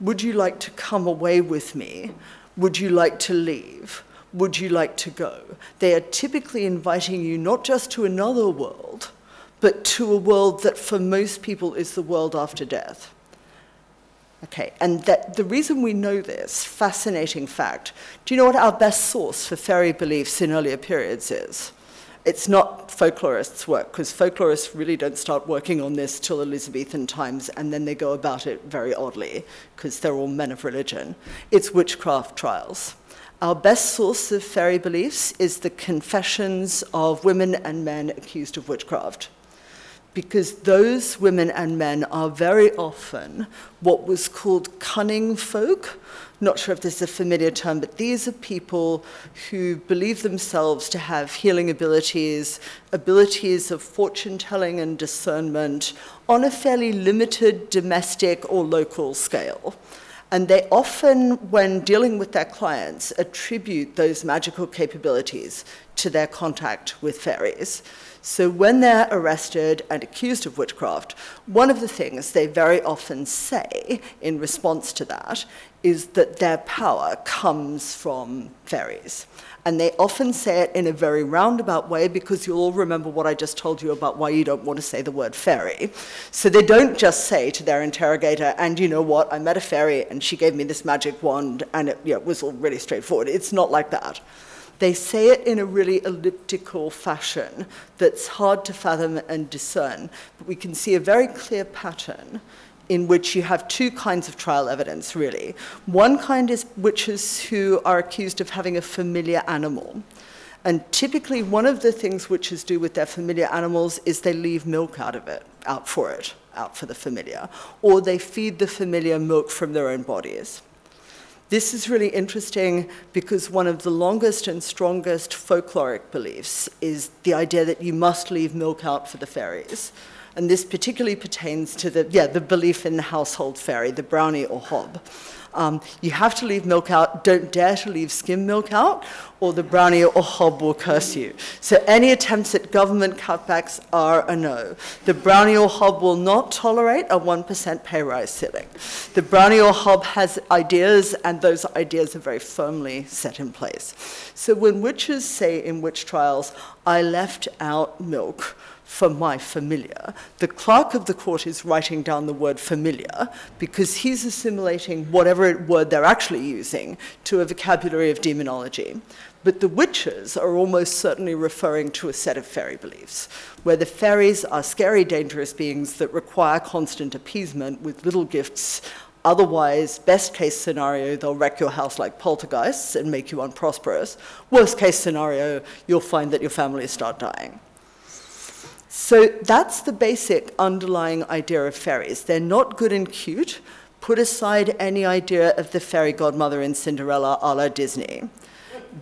Would you like to come away with me? Would you like to leave? Would you like to go? They are typically inviting you not just to another world, but to a world that for most people is the world after death. Okay, and that the reason we know this fascinating fact, do you know what our best source for fairy beliefs in earlier periods is? It's not folklorists' work, because folklorists really don't start working on this till Elizabethan times, and then they go about it very oddly, because they're all men of religion. It's witchcraft trials. Our best source of fairy beliefs is the confessions of women and men accused of witchcraft because those women and men are very often what was called cunning folk. Not sure if this is a familiar term, but these are people who believe themselves to have healing abilities, abilities of fortune telling and discernment on a fairly limited domestic or local scale. And they often, when dealing with their clients, attribute those magical capabilities to their contact with fairies. So when they're arrested and accused of witchcraft, one of the things they very often say in response to that is that their power comes from fairies. And they often say it in a very roundabout way because you'll all remember what I just told you about why you don't want to say the word fairy. So they don't just say to their interrogator, and you know what, I met a fairy and she gave me this magic wand and it you know, was all really straightforward. It's not like that. They say it in a really elliptical fashion that's hard to fathom and discern, but we can see a very clear pattern in which you have two kinds of trial evidence, really. One kind is witches who are accused of having a familiar animal. And typically, one of the things witches do with their familiar animals is they leave milk out of it, out for it, out for the familiar, or they feed the familiar milk from their own bodies. This is really interesting because one of the longest and strongest folkloric beliefs is the idea that you must leave milk out for the fairies. And this particularly pertains to the, yeah, the belief in the household fairy, the brownie or hob. Um, you have to leave milk out. Don't dare to leave skim milk out, or the brownie or hob will curse you. So any attempts at government cutbacks are a no. The brownie or hob will not tolerate a 1% pay rise ceiling. The brownie or hob has ideas, and those ideas are very firmly set in place. So when witches say in witch trials, I left out milk, for my familiar. The clerk of the court is writing down the word familiar because he's assimilating whatever word they're actually using, to a vocabulary of demonology. But the witches are almost certainly referring to a set of fairy beliefs, where the fairies are scary, dangerous beings that require constant appeasement with little gifts. Otherwise, best case scenario, they'll wreck your house like poltergeists and make you unprosperous. Worst case scenario, you'll find that your family start dying. So that's the basic underlying idea of fairies. They're not good and cute. Put aside any idea of the fairy godmother in Cinderella a la Disney.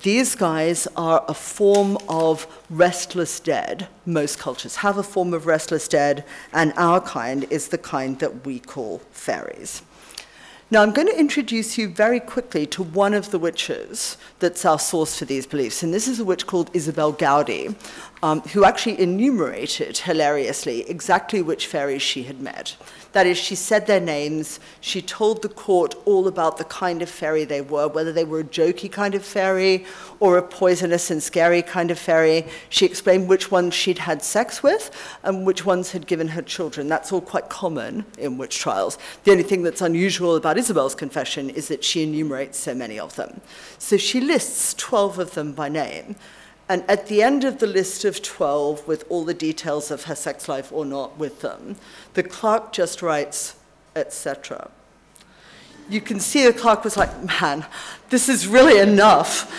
These guys are a form of restless dead. Most cultures have a form of restless dead, and our kind is the kind that we call fairies. Now, I'm going to introduce you very quickly to one of the witches that's our source for these beliefs, and this is a witch called Isabel Gowdie, um, who actually enumerated hilariously exactly which fairies she had met. That is, she said their names, she told the court all about the kind of fairy they were, whether they were a jokey kind of fairy or a poisonous and scary kind of fairy. She explained which ones she'd had sex with and which ones had given her children. That's all quite common in witch trials. The only thing that's unusual about Isabel's confession is that she enumerates so many of them. So she lists 12 of them by name. And at the end of the list of 12, with all the details of her sex life or not with them, the clerk just writes, etc. You can see the clerk was like, man, this is really enough.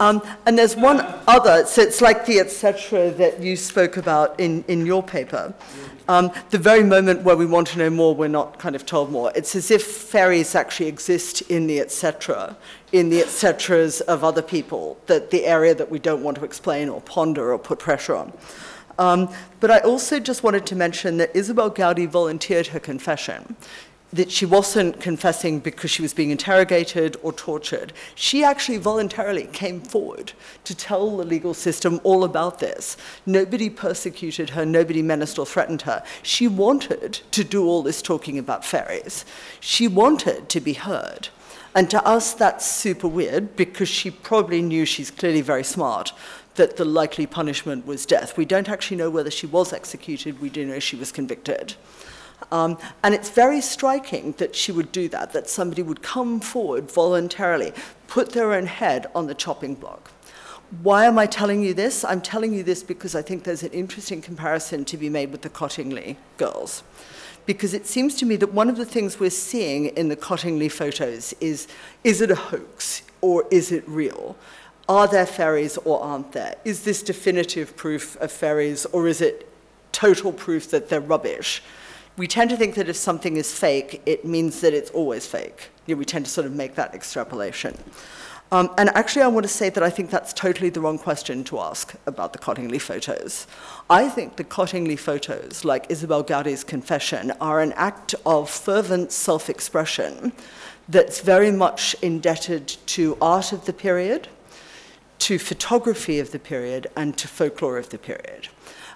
Um, and there's one other, so it's like the etc. that you spoke about in, in your paper. Um, the very moment where we want to know more, we're not kind of told more. It's as if fairies actually exist in the etc., in the etceteras of other people, that the area that we don't want to explain or ponder or put pressure on. Um, but I also just wanted to mention that Isabel Gowdie volunteered her confession that she wasn't confessing because she was being interrogated or tortured. She actually voluntarily came forward to tell the legal system all about this. Nobody persecuted her, nobody menaced or threatened her. She wanted to do all this talking about fairies. She wanted to be heard. And to us, that's super weird because she probably knew she's clearly very smart that the likely punishment was death. We don't actually know whether she was executed, we do know she was convicted. Um, and it's very striking that she would do that, that somebody would come forward voluntarily, put their own head on the chopping block. Why am I telling you this? I'm telling you this because I think there's an interesting comparison to be made with the Cottingley girls. Because it seems to me that one of the things we're seeing in the Cottingley photos is is it a hoax or is it real? Are there fairies or aren't there? Is this definitive proof of fairies or is it total proof that they're rubbish? We tend to think that if something is fake, it means that it's always fake. You know, we tend to sort of make that extrapolation. Um, and actually, I want to say that I think that's totally the wrong question to ask about the Cottingley photos. I think the Cottingley photos, like Isabel Gowdie's confession, are an act of fervent self expression that's very much indebted to art of the period, to photography of the period, and to folklore of the period.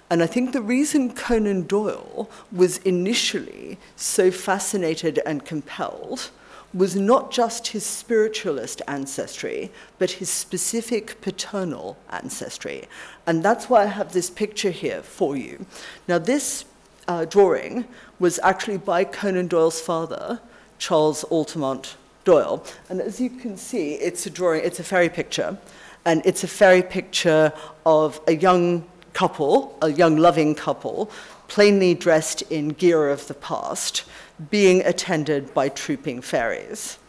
And I think the reason Conan Doyle was initially so fascinated and compelled was not just his spiritualist ancestry, but his specific paternal ancestry. And that's why I have this picture here for you. Now, this uh, drawing was actually by Conan Doyle's father, Charles Altamont Doyle. And as you can see, it's a drawing, it's a fairy picture. And it's a fairy picture of a young couple, a young loving couple, plainly dressed in gear of the past, being attended by trooping fairies.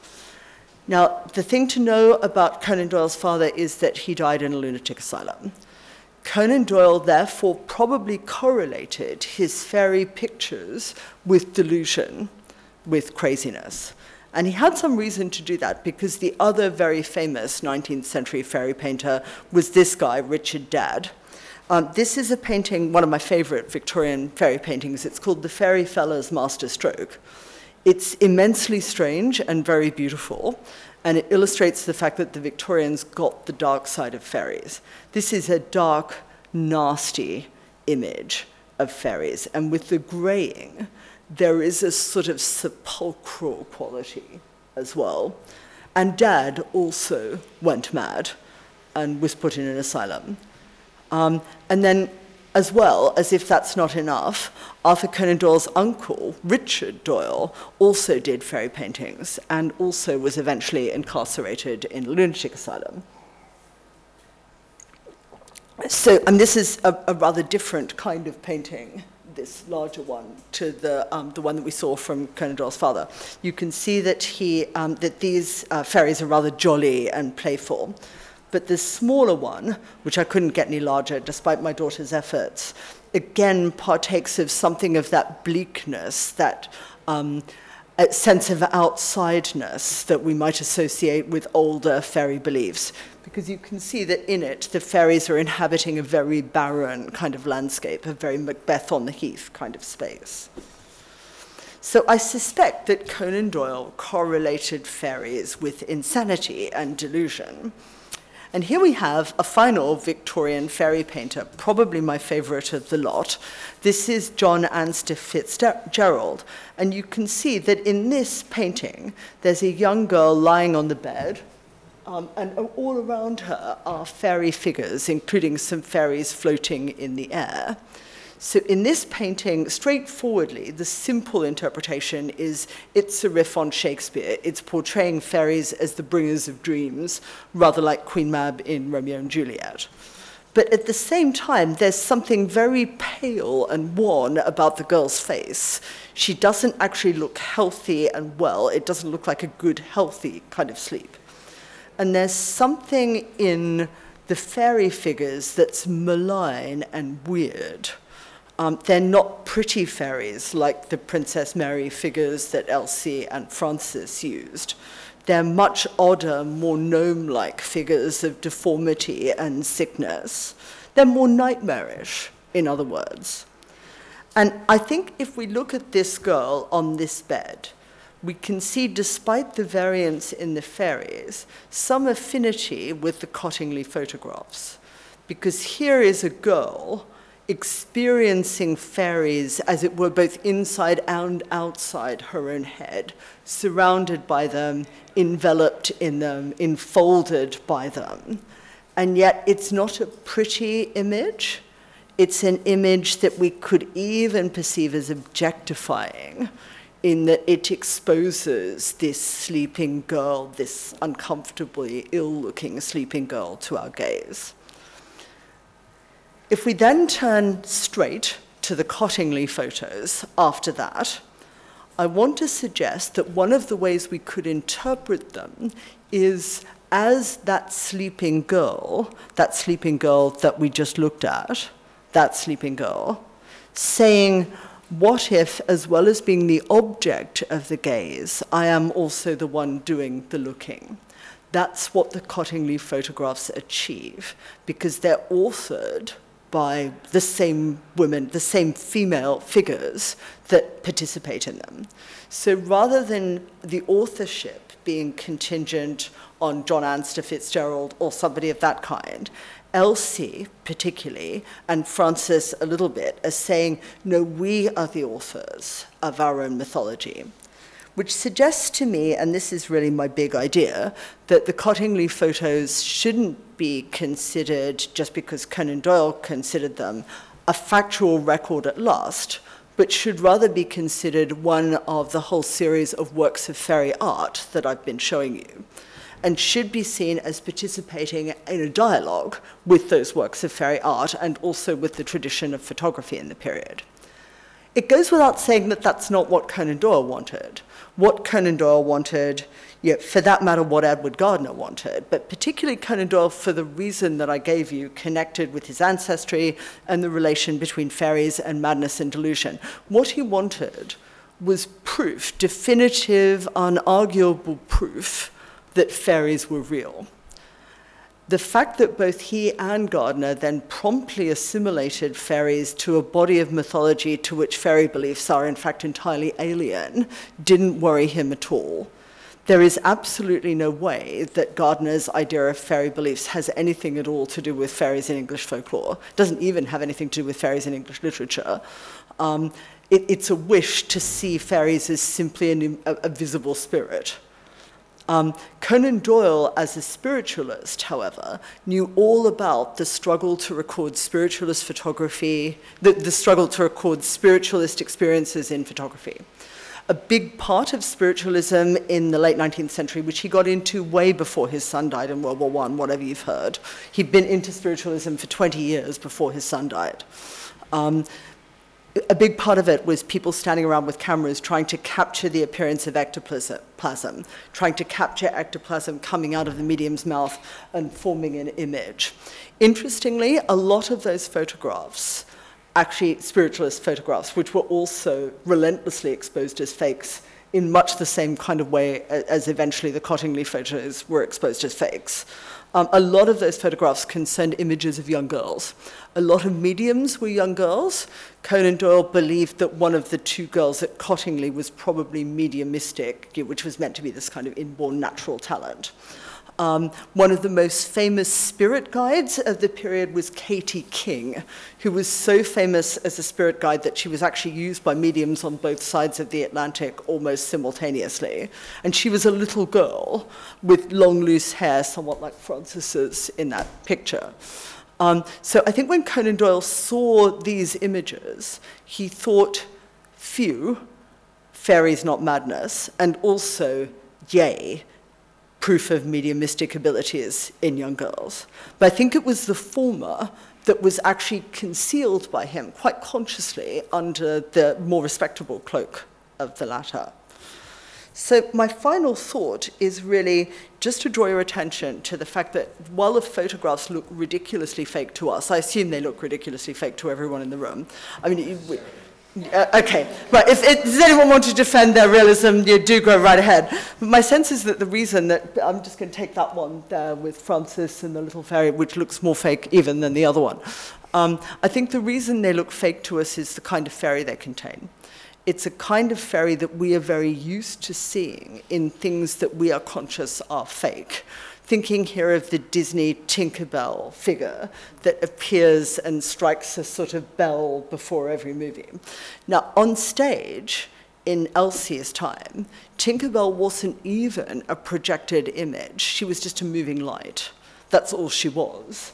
Now, the thing to know about Conan Doyle's father is that he died in a lunatic asylum. Conan Doyle therefore probably correlated his fairy pictures with delusion, with craziness. And he had some reason to do that because the other very famous 19th century fairy painter was this guy, Richard Dadd um, this is a painting, one of my favorite Victorian fairy paintings. It's called The Fairy Fella's Master Stroke. It's immensely strange and very beautiful, and it illustrates the fact that the Victorians got the dark side of fairies. This is a dark, nasty image of fairies, and with the greying, there is a sort of sepulchral quality as well. And Dadd also went mad and was put in an asylum. Um, and then As well as if that's not enough, Arthur Conan Doyle's uncle, Richard Doyle, also did fairy paintings and also was eventually incarcerated in a lunatic asylum. So, and this is a, a rather different kind of painting this larger one to the, um, the one that we saw from Conan Doyle's father. You can see that, he, um, that these uh, fairies are rather jolly and playful. But this smaller one, which I couldn't get any larger despite my daughter's efforts, again partakes of something of that bleakness, that um, sense of outsideness that we might associate with older fairy beliefs because you can see that in it the fairies are inhabiting a very barren kind of landscape, a very Macbeth on the Heath kind of space. So I suspect that Conan Doyle correlated fairies with insanity and delusion. And here we have a final Victorian fairy painter, probably my favorite of the lot. This is John Anster Fitzgerald. And you can see that in this painting, there's a young girl lying on the bed um, and all around her are fairy figures, including some fairies floating in the air. So in this painting, straightforwardly, the simple interpretation is it's a riff on Shakespeare. It's portraying fairies as the bringers of dreams, rather like Queen Mab in Romeo and Juliet. But at the same time, there's something very pale and worn about the girl's face. She doesn't actually look healthy and well. It doesn't look like a good, healthy kind of sleep. And there's something in the fairy figures that's malign and weird. Um, they're not pretty fairies like the Princess Mary figures that Elsie and Frances used. They're much odder, more gnome like figures of deformity and sickness. They're more nightmarish, in other words. And I think if we look at this girl on this bed, we can see, despite the variance in the fairies, some affinity with the Cottingley photographs. Because here is a girl experiencing fairies, as it were, both inside and outside her own head, surrounded by them, enveloped in them, enfolded by them. And yet, it's not a pretty image. It's an image that we could even perceive as objectifying in that it exposes this sleeping girl, this uncomfortably ill looking sleeping girl, to our gaze. If we then turn straight to the Cottingley photos after that, I want to suggest that one of the ways we could interpret them is as that sleeping girl, that sleeping girl that we just looked at, that sleeping girl, saying, what if, as well as being the object of the gaze, I am also the one doing the looking? That's what the Cottingley photographs achieve because they're authored by the same women, the same female figures that participate in them. So rather than the authorship being contingent on John Anster Fitzgerald or somebody of that kind, Elsie, particularly, and Frances a little bit, as saying, no, we are the authors of our own mythology. Which suggests to me, and this is really my big idea, that the Cottingley photos shouldn't be considered, just because Conan Doyle considered them, a factual record at last, but should rather be considered one of the whole series of works of fairy art that I've been showing you and should be seen as participating in a dialogue with those works of fairy art and also with the tradition of photography in the period. It goes without saying that that's not what Conan Doyle wanted. What Conan Doyle wanted, know, for that matter, what Edward Gardner wanted, but particularly Conan Doyle for the reason that I gave you, connected with his ancestry and the relation between fairies and madness and delusion. What he wanted was proof, definitive, unarguable proof that fairies were real. The fact that both he and Gardner then promptly assimilated fairies to a body of mythology to which fairy beliefs are in fact entirely alien didn't worry him at all. There is absolutely no way that Gardner's idea of fairy beliefs has anything at all to do with fairies in English folklore. It doesn't even have anything to do with fairies in English literature. Um, it, it's a wish to see fairies as simply an, a, a visible spirit. Um, Conan Doyle, as a spiritualist, however, knew all about the struggle to record spiritualist photography, the, the struggle to record spiritualist experiences in photography a big part of spiritualism in the late 19th century, which he got into way before his son died in World War I, whatever you've heard. He'd been into spiritualism for 20 years before his son died. Um, a big part of it was people standing around with cameras trying to capture the appearance of ectoplasm, trying to capture ectoplasm coming out of the medium's mouth and forming an image. Interestingly, a lot of those photographs actually spiritualist photographs, which were also relentlessly exposed as fakes in much the same kind of way as eventually the Cottingley photos were exposed as fakes. Um, a lot of those photographs concerned images of young girls. A lot of mediums were young girls. Conan Doyle believed that one of the two girls at Cottingley was probably mediumistic, which was meant to be this kind of inborn natural talent. Um, one of the most famous spirit guides of the period was Katie King, who was so famous as a spirit guide that she was actually used by mediums on both sides of the Atlantic almost simultaneously. And she was a little girl with long, loose hair, somewhat like Frances's in that picture. Um, so I think when Conan Doyle saw these images, he thought, phew, fairies not madness, and also, yay, proof of mediumistic abilities in young girls. But I think it was the former that was actually concealed by him quite consciously under the more respectable cloak of the latter. So, my final thought is really just to draw your attention to the fact that while the photographs look ridiculously fake to us, I assume they look ridiculously fake to everyone in the room. I mean, uh, okay, right. If, if, does anyone want to defend their realism, you do go right ahead. But my sense is that the reason that I'm just going to take that one there with Frances and the little fairy, which looks more fake even than the other one. Um, I think the reason they look fake to us is the kind of fairy they contain. It's a kind of fairy that we are very used to seeing in things that we are conscious are fake thinking here of the Disney Tinkerbell figure that appears and strikes a sort of bell before every movie. Now, on stage, in Elsie's time, Tinkerbell wasn't even a projected image, she was just a moving light. That's all she was.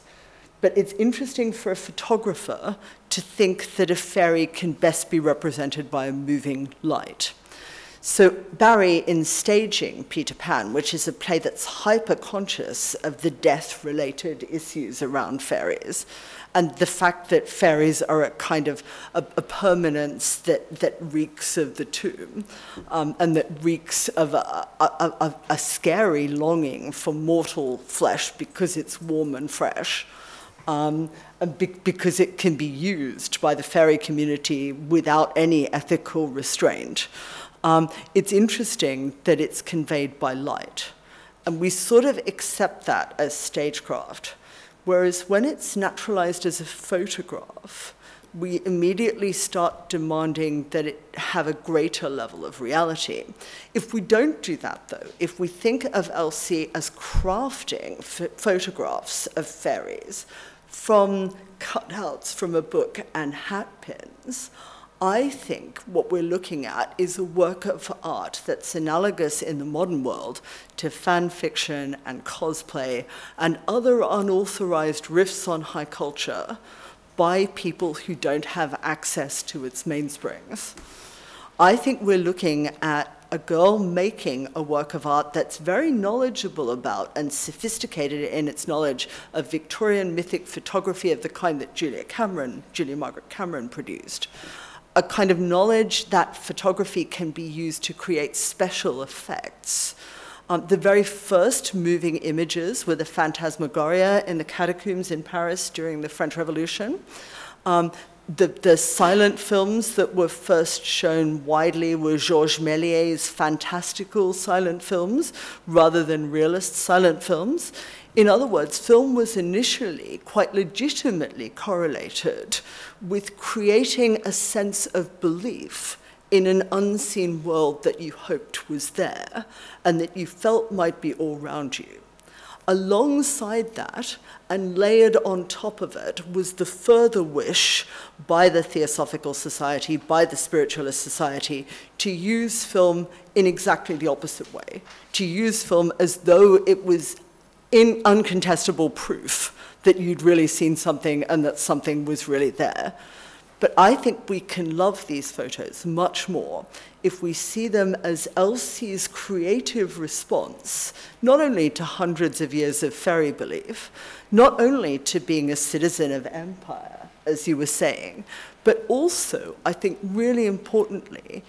But it's interesting for a photographer to think that a fairy can best be represented by a moving light. So Barrie, in staging Peter Pan, which is a play that's hyper-conscious of the death-related issues around fairies, and the fact that fairies are a kind of a, a permanence that, that reeks of the tomb, um, and that reeks of a, a, a scary longing for mortal flesh because it's warm and fresh. Um, because it can be used by the fairy community without any ethical restraint. Um, it's interesting that it's conveyed by light. And we sort of accept that as stagecraft. Whereas when it's naturalized as a photograph, we immediately start demanding that it have a greater level of reality. If we don't do that, though, if we think of Elsie as crafting photographs of fairies from cutouts from a book and hat pins, I think what we're looking at is a work of art that's analogous in the modern world to fan fiction and cosplay and other unauthorized riffs on high culture by people who don't have access to its mainsprings. I think we're looking at a girl making a work of art that's very knowledgeable about and sophisticated in its knowledge of Victorian mythic photography of the kind that Julia Cameron, Julia Margaret Cameron produced a kind of knowledge that photography can be used to create special effects. Um, the very first moving images were the Phantasmagoria in the catacombs in Paris during the French Revolution. Um, the, the, silent films that were first shown widely were Georges Méliès' fantastical silent films rather than realist silent films. In other words, film was initially quite legitimately correlated with creating a sense of belief in an unseen world that you hoped was there and that you felt might be all around you. Alongside that, and layered on top of it, was the further wish by the Theosophical Society, by the Spiritualist Society, to use film in exactly the opposite way, to use film as though it was in uncontestable proof that you'd really seen something and that something was really there. But I think we can love these photos much more if we see them as Elsie's creative response, not only to hundreds of years of fairy belief, not only to being a citizen of empire, as you were saying, but also, I think, really importantly,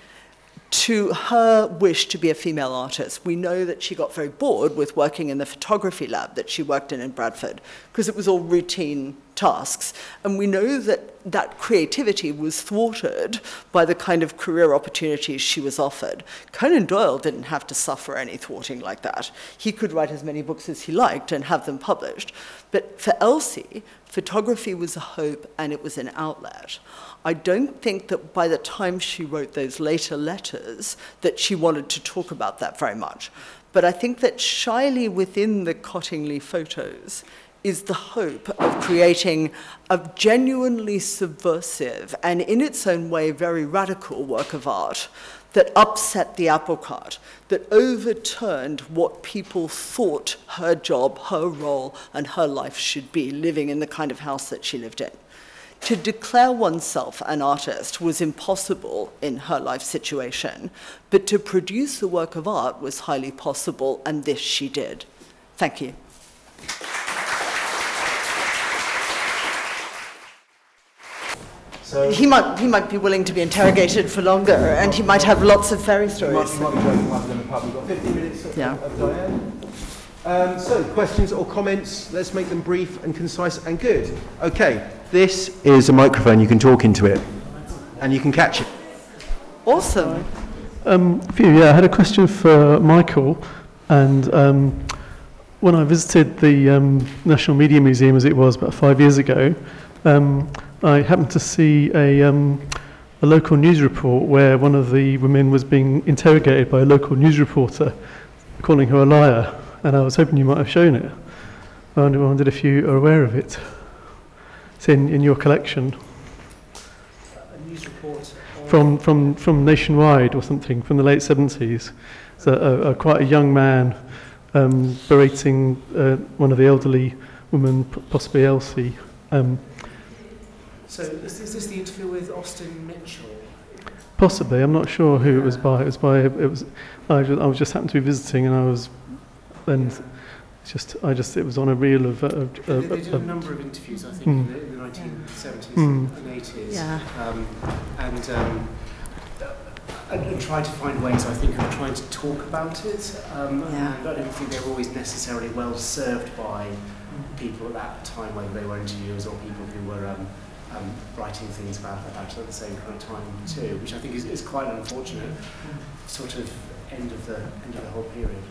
to her wish to be a female artist. We know that she got very bored with working in the photography lab that she worked in in Bradford because it was all routine tasks. And we know that that creativity was thwarted by the kind of career opportunities she was offered. Conan Doyle didn't have to suffer any thwarting like that. He could write as many books as he liked and have them published. But for Elsie, photography was a hope and it was an outlet. I don't think that by the time she wrote those later letters that she wanted to talk about that very much. But I think that shyly within the Cottingley photos, is the hope of creating a genuinely subversive and, in its own way, very radical work of art that upset the apple cart, that overturned what people thought her job, her role, and her life should be, living in the kind of house that she lived in. To declare oneself an artist was impossible in her life situation, but to produce a work of art was highly possible, and this she did. Thank you. So He might, he might be willing to be interrogated for longer, and he might have lots of fairy you might, stories. might be joking rather than a pub. We've got 15 minutes of, Yeah. of Diane. Um, so, questions or comments? Let's make them brief and concise and good. Okay, this is a microphone. You can talk into it, and you can catch it. Awesome. Um, Phew, yeah, I had a question for Michael. And um, when I visited the um, National Media Museum, as it was about five years ago, um, I happened to see a, um, a local news report where one of the women was being interrogated by a local news reporter, calling her a liar. And I was hoping you might have shown it. I wondered- if you are aware of it. It's in, in your collection. A news report from, from, from Nationwide or something from the late 70s. So a, a, quite a young man um, berating uh, one of the elderly women, possibly Elsie. Um, So is, is this the interview with Austin Mitchell? possibly, I'm not sure who it was by. It was by. It was. I, ju- I was just happened to be visiting, and I was, and it's just I just it was on a reel of. Uh, They, of, they did a number of interviews, I think, Hmm. in, the, in the 1970s Hmm. and 80s. Yeah. Um, and, um, and, and tried to find ways, I think, of trying to talk about it. Um, Yeah. And I don't think they were always necessarily well served by people at that time, whether they were interviewers or people who were um, um, writing things about, about it at the same kind of time too, which I think is, is quite an unfortunate sort of end of the end of the whole period.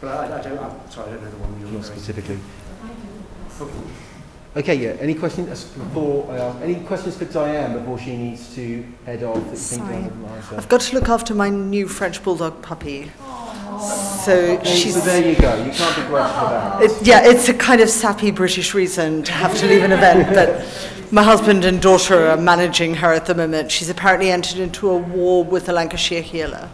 But I, I don't. I'm sorry, I don't know the one you're not specifically. Okay. okay, yeah. Any questions uh, before I ask? Any questions for Diane before she needs to head off? Sorry, I've got to look after my new French bulldog puppy. So Okay, she's. so there you go. You can't be grateful for that. It, yeah, it's a kind of sappy British reason to have to leave an event, but my husband and daughter are managing her at the moment. She's apparently entered into a war with a Lancashire heeler.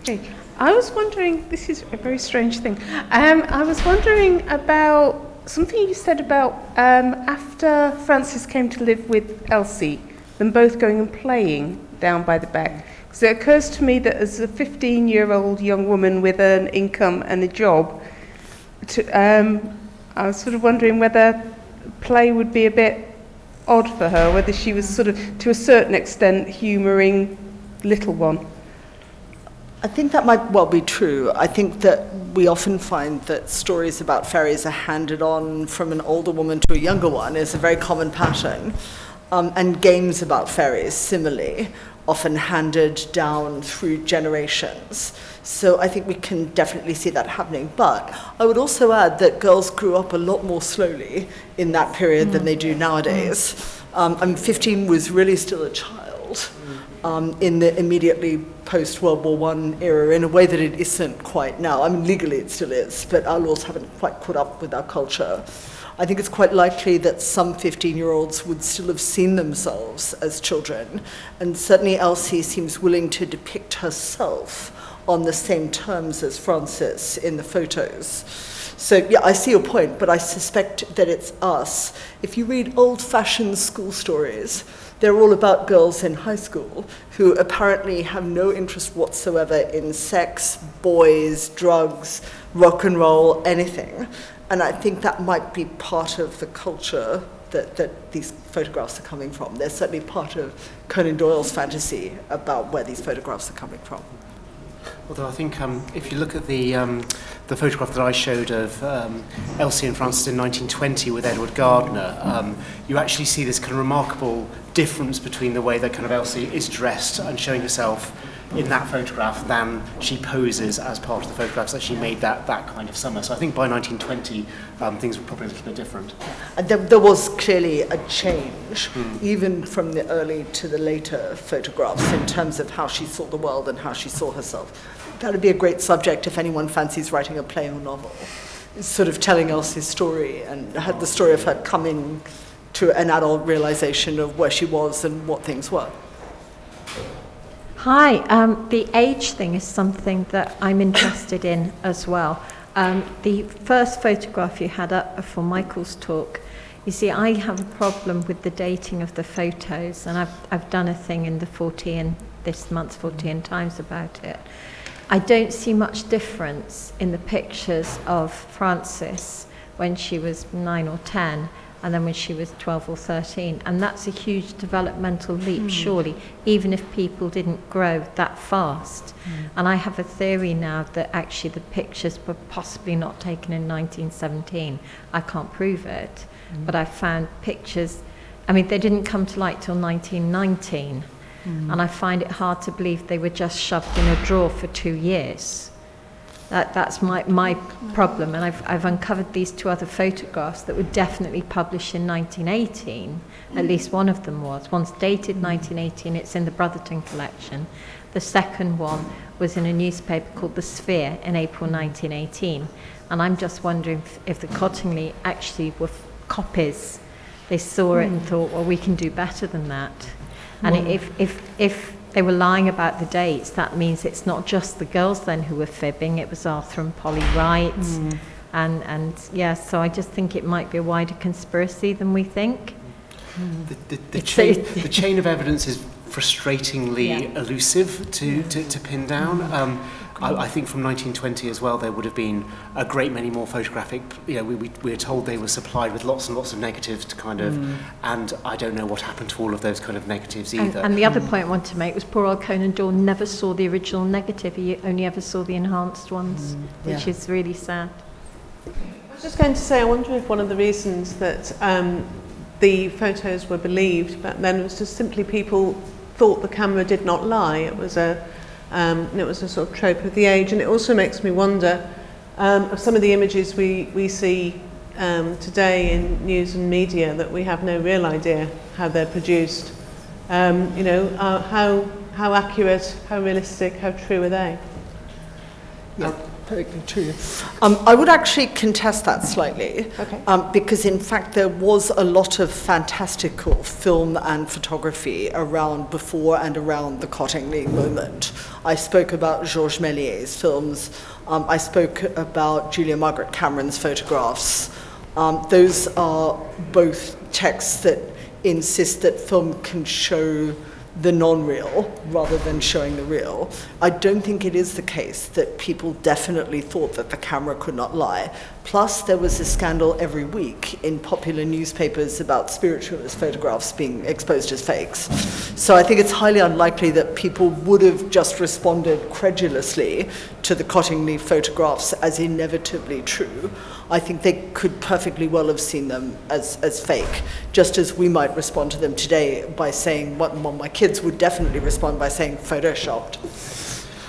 Okay. I was wondering, this is a very strange thing. Um, I was wondering about something you said about um, after Frances came to live with Elsie, them both going and playing down by the beck. Because it occurs to me that as a 15 year old young woman with an income and a job, to, um, I was sort of wondering whether play would be a bit odd for her, whether she was sort of, to a certain extent, humouring little one. I think that might well be true. I think that we often find that stories about fairies are handed on from an older woman to a younger one is a very common pattern. Um, and games about fairies, similarly, often handed down through generations. So I think we can definitely see that happening. But I would also add that girls grew up a lot more slowly in that period than they do mm. nowadays. Mm. Um, I mean, 15 was really still a child. Mm. Um, in the immediately post World War One era in a way that it isn't quite now. I mean, legally it still is, but our laws haven't quite caught up with our culture. I think it's quite likely that some 15 year olds would still have seen themselves as children, and certainly Elsie seems willing to depict herself on the same terms as Frances in the photos. So, yeah, I see your point, but I suspect that it's us. If you read old fashioned school stories, they're all about girls in high school who apparently have no interest whatsoever in sex, boys, drugs, rock and roll, anything. And I think that might be part of the culture that, that these photographs are coming from. They're certainly part of Conan Doyle's fantasy about where these photographs are coming from. Although I think um, if you look at the, um, the photograph that I showed of um, Elsie and Frances in 1920 with Edward Gardner, um, you actually see this kind of remarkable difference between the way that kind of Elsie is dressed and showing herself in that photograph than she poses as part of the photographs that she made that, that kind of summer. So I think by 1920 um, things were probably a little bit different. And there, there was clearly a change, even from the early to the later photographs, in terms of how she saw the world and how she saw herself. That would be a great subject if anyone fancies writing a play or novel. Sort of telling Elsie's story and had the story of her coming to an adult realization of where she was and what things were. Hi, um, the age thing is something that I'm interested in as well. Um, the first photograph you had up for Michael's talk, you see, I have a problem with the dating of the photos, and I've, I've done a thing in the Fortean, this month's Fortean Times about it. I don't see much difference in the pictures of Frances when she was nine or 10 and then when she was 12 or 13. And that's a huge developmental leap, mm. surely, even if people didn't grow that fast. Mm. And I have a theory now that actually the pictures were possibly not taken in 1917. I can't prove it, mm. but I found pictures, I mean, they didn't come to light till 1919. And I find it hard to believe they were just shoved in a drawer for two years. That, that's my, my problem. And I've, I've uncovered these two other photographs that were definitely published in 1918. At least one of them was. One's dated 1918, it's in the Brotherton collection. The second one was in a newspaper called The Sphere in April 1918. And I'm just wondering if, if the Cottingley actually were copies. They saw it and hmm. thought, well, we can do better than that. And if, if, if they were lying about the dates, that means it's not just the girls then who were fibbing, it was Arthur and Polly Wright. Mm. And, and yeah, so I just think it might be a wider conspiracy than we think. Mm. The, the, the, chain, the chain of evidence is frustratingly yeah. elusive to, to, to pin down. Um, I, I think from 1920 as well, there would have been a great many more photographic. You know, we, we, we were told they were supplied with lots and lots of negatives to kind of, mm. and I don't know what happened to all of those kind of negatives either. And, and the other mm. point I want to make was poor old Conan Doyle never saw the original negative. He only ever saw the enhanced ones, mm. yeah. which is really sad. I was just going to say, I wonder if one of the reasons that um, the photos were believed back then was just simply people thought the camera did not lie. It was a Um, and it was a sort of trope of the age. And it also makes me wonder um, of some of the images we, we see um, today in news and media that we have no real idea how they're produced. Um, you know, uh, how, how accurate, how realistic, how true are they? Yeah. Perfectly true. Um, I would actually contest that slightly, okay. um, because in fact there was a lot of fantastical film and photography around before and around the Cottingley moment. I spoke about Georges Méliès's films. Um, I spoke about Julia Margaret Cameron's photographs. Um, those are both texts that insist that film can show the non-real rather than showing the real. I don't think it is the case that people definitely thought that the camera could not lie. Plus, there was a scandal every week in popular newspapers about spiritualist photographs being exposed as fakes. So I think it's highly unlikely that people would have just responded credulously to the Cottingley photographs as inevitably true. I think they could perfectly well have seen them as, as fake, just as we might respond to them today by saying, well, my kids would definitely respond by saying photoshopped.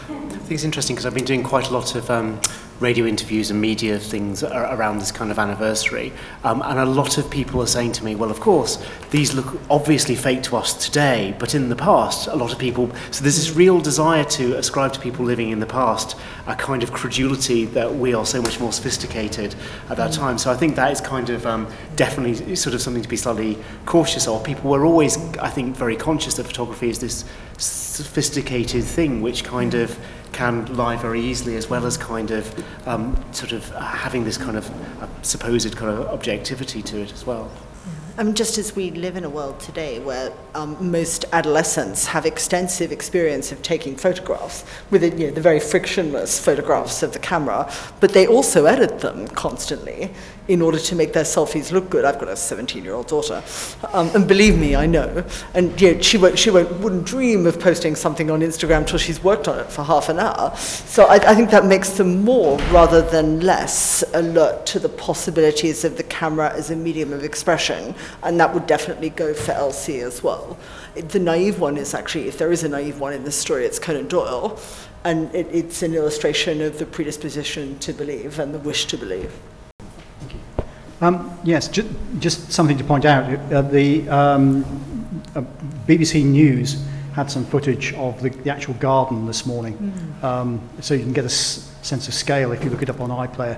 I think it's interesting because I've been doing quite a lot of um, radio interviews and media things around this kind of anniversary. Um, and a lot of people are saying to me, well, of course, these look obviously fake to us today, but in the past, a lot of people. So there's this real desire to ascribe to people living in the past a kind of credulity that we are so much more sophisticated at that time. So I think that is kind of um, definitely sort of something to be slightly cautious of. People were always, I think, very conscious that photography is this sophisticated thing which kind of can lie very easily as well as kind of um, sort of having this kind of uh, supposed kind of objectivity to it as well. I mean, just as we live in a world today where um, most adolescents have extensive experience of taking photographs with you know, the very frictionless photographs of the camera, but they also edit them constantly in order to make their selfies look good. I've got a 17-year-old daughter, um, and believe me, I know. And you she, won't, she won't, wouldn't dream of posting something on Instagram till she's worked on it for half an hour. So I, I think that makes them more, rather than less, alert to the possibilities of the camera as a medium of expression, and that would definitely go for Elsie as well. The naive one is actually, if there is a naive one in this story, it's Conan Doyle, and it, it's an illustration of the predisposition to believe and the wish to believe. Um, yes, ju just something to point out. Uh, the um, uh, BBC News had some footage of the, the actual garden this morning, mm. um, so you can get a sense of scale if you look it up on iPlayer.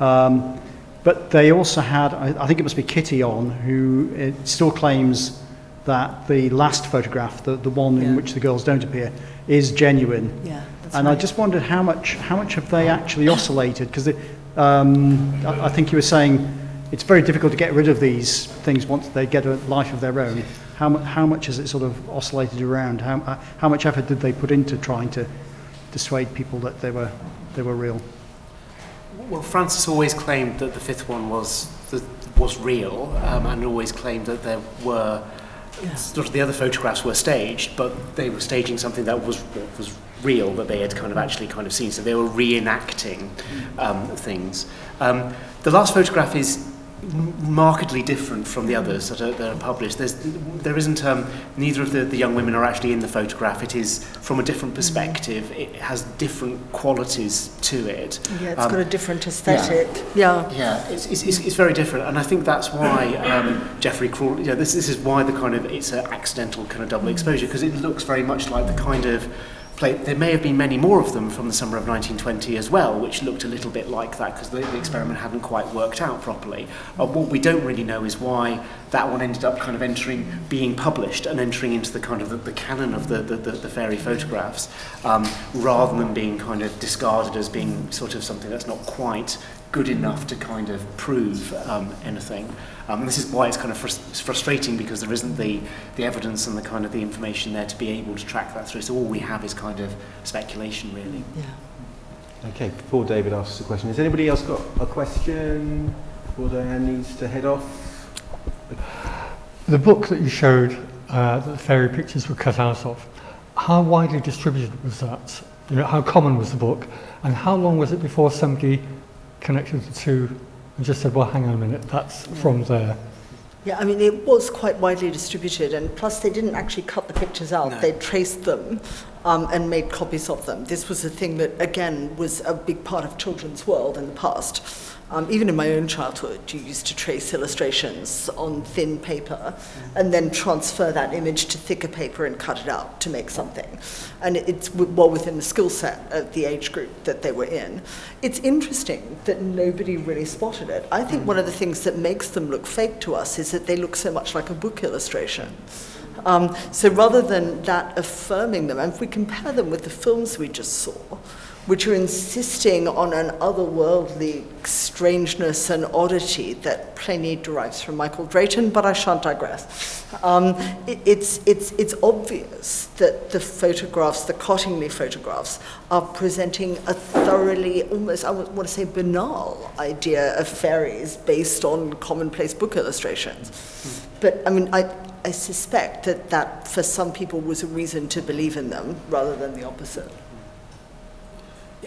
Um, but they also had, I, I think it must be Kitty on, who still claims that the last photograph, the, the one yeah. in which the girls don't appear, is genuine. Yeah, and right. I just wondered how much, how much have they actually oscillated? Because um, I, I think you were saying it's very difficult to get rid of these things once they get a life of their own. How, how much has it sort of oscillated around? How, uh, how much effort did they put into trying to dissuade people that they were, they were real? Well, Frances always claimed that the fifth one was, the, was real um, and always claimed that there were yeah. sort of the other photographs were staged, but they were staging something that was was real that they had kind of actually kind of seen. So they were reenacting um, things. Um, the last photograph is markedly different from the others that are, that are published. There's, there isn't, um, neither of the, the young women are actually in the photograph. It is from a different perspective. It has different qualities to it. Yeah, it's um, got a different aesthetic. Yeah, yeah, yeah it's, it's, it's, it's very different. And I think that's why um, Geoffrey Crawley, you know, this, this is why the kind of, it's an accidental kind of double exposure, because it looks very much like the kind of there may have been many more of them from the summer of 1920 as well, which looked a little bit like that because the, the experiment hadn't quite worked out properly. Uh, what we don't really know is why that one ended up kind of entering, being published and entering into the kind of the, the canon of the, the, the, the fairy photographs, um, rather than being kind of discarded as being sort of something that's not quite good enough to kind of prove um, anything. Um, and this is why it's kind of frus- frustrating because there isn't the, the evidence and the kind of the information there to be able to track that through. So all we have is kind of speculation, really. Yeah. Okay, before David asks a question, has anybody else got a question before Diane needs to head off? The book that you showed uh, that the fairy pictures were cut out of, how widely distributed was that? You know, how common was the book? And how long was it before somebody connected the two and just said, well, hang on a minute, that's yeah. from there. Yeah, I mean, it was quite widely distributed, and plus they didn't actually cut the pictures out. No. They traced them um, and made copies of them. This was a thing that, again, was a big part of children's world in the past. Um, even in my own childhood, you used to trace illustrations on thin paper and then transfer that image to thicker paper and cut it out to make something. And it's well within the skill set of the age group that they were in. It's interesting that nobody really spotted it. I think one of the things that makes them look fake to us is that they look so much like a book illustration. Um, so rather than that affirming them, and if we compare them with the films we just saw, which are insisting on an otherworldly strangeness and oddity that plainly derives from Michael Drayton, but I shan't digress. Um, it, it's, it's, it's obvious that the photographs, the Cottingley photographs, are presenting a thoroughly, almost, I want to say, banal idea of fairies based on commonplace book illustrations. But I mean, I, I suspect that that for some people was a reason to believe in them rather than the opposite.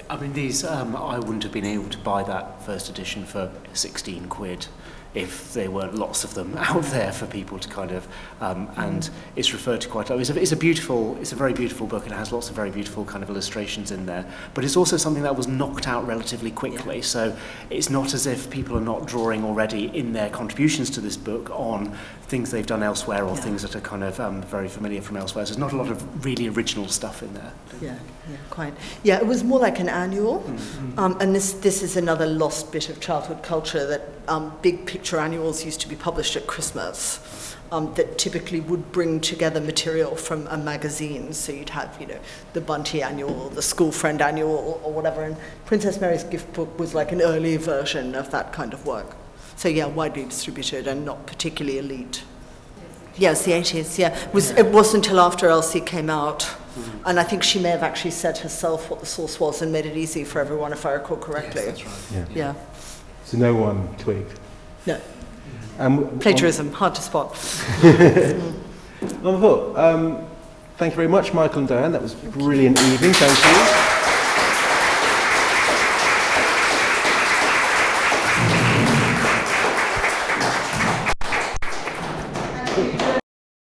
I mean, these, um, I wouldn't have been able to buy that first edition for 16 quid if there weren't lots of them out there for people to kind of, um, and mm. it's referred to quite a lot. It's a, it's a beautiful, it's a very beautiful book and it has lots of very beautiful kind of illustrations in there, but it's also something that was knocked out relatively quickly. Yeah. So it's not as if people are not drawing already in their contributions to this book on things they've done elsewhere or Yeah. things that are kind of um, very familiar from elsewhere. So there's not a lot of really original stuff in there. Yeah, yeah, quite. Yeah, it was more like an annual, um, and this this is another lost bit of childhood culture that um, big picture annuals used to be published at Christmas. Um, that typically would bring together material from a magazine. So you'd have, you know, the Bunty annual, the School Friend annual, or whatever. And Princess Mary's Gift Book was like an early version of that kind of work. So yeah, widely distributed and not particularly elite. Yes, the 80s, yeah. It, was, it wasn't until after Elsie came out. And I think she may have actually said herself what the source was and made it easy for everyone, if I recall correctly. That's right. Yeah. Yeah. So no one twigged. No. Um, Plagiarism, hard to spot. On, on the foot, um, thank you very much, Michael and Diane. That was a brilliant evening. Thank you.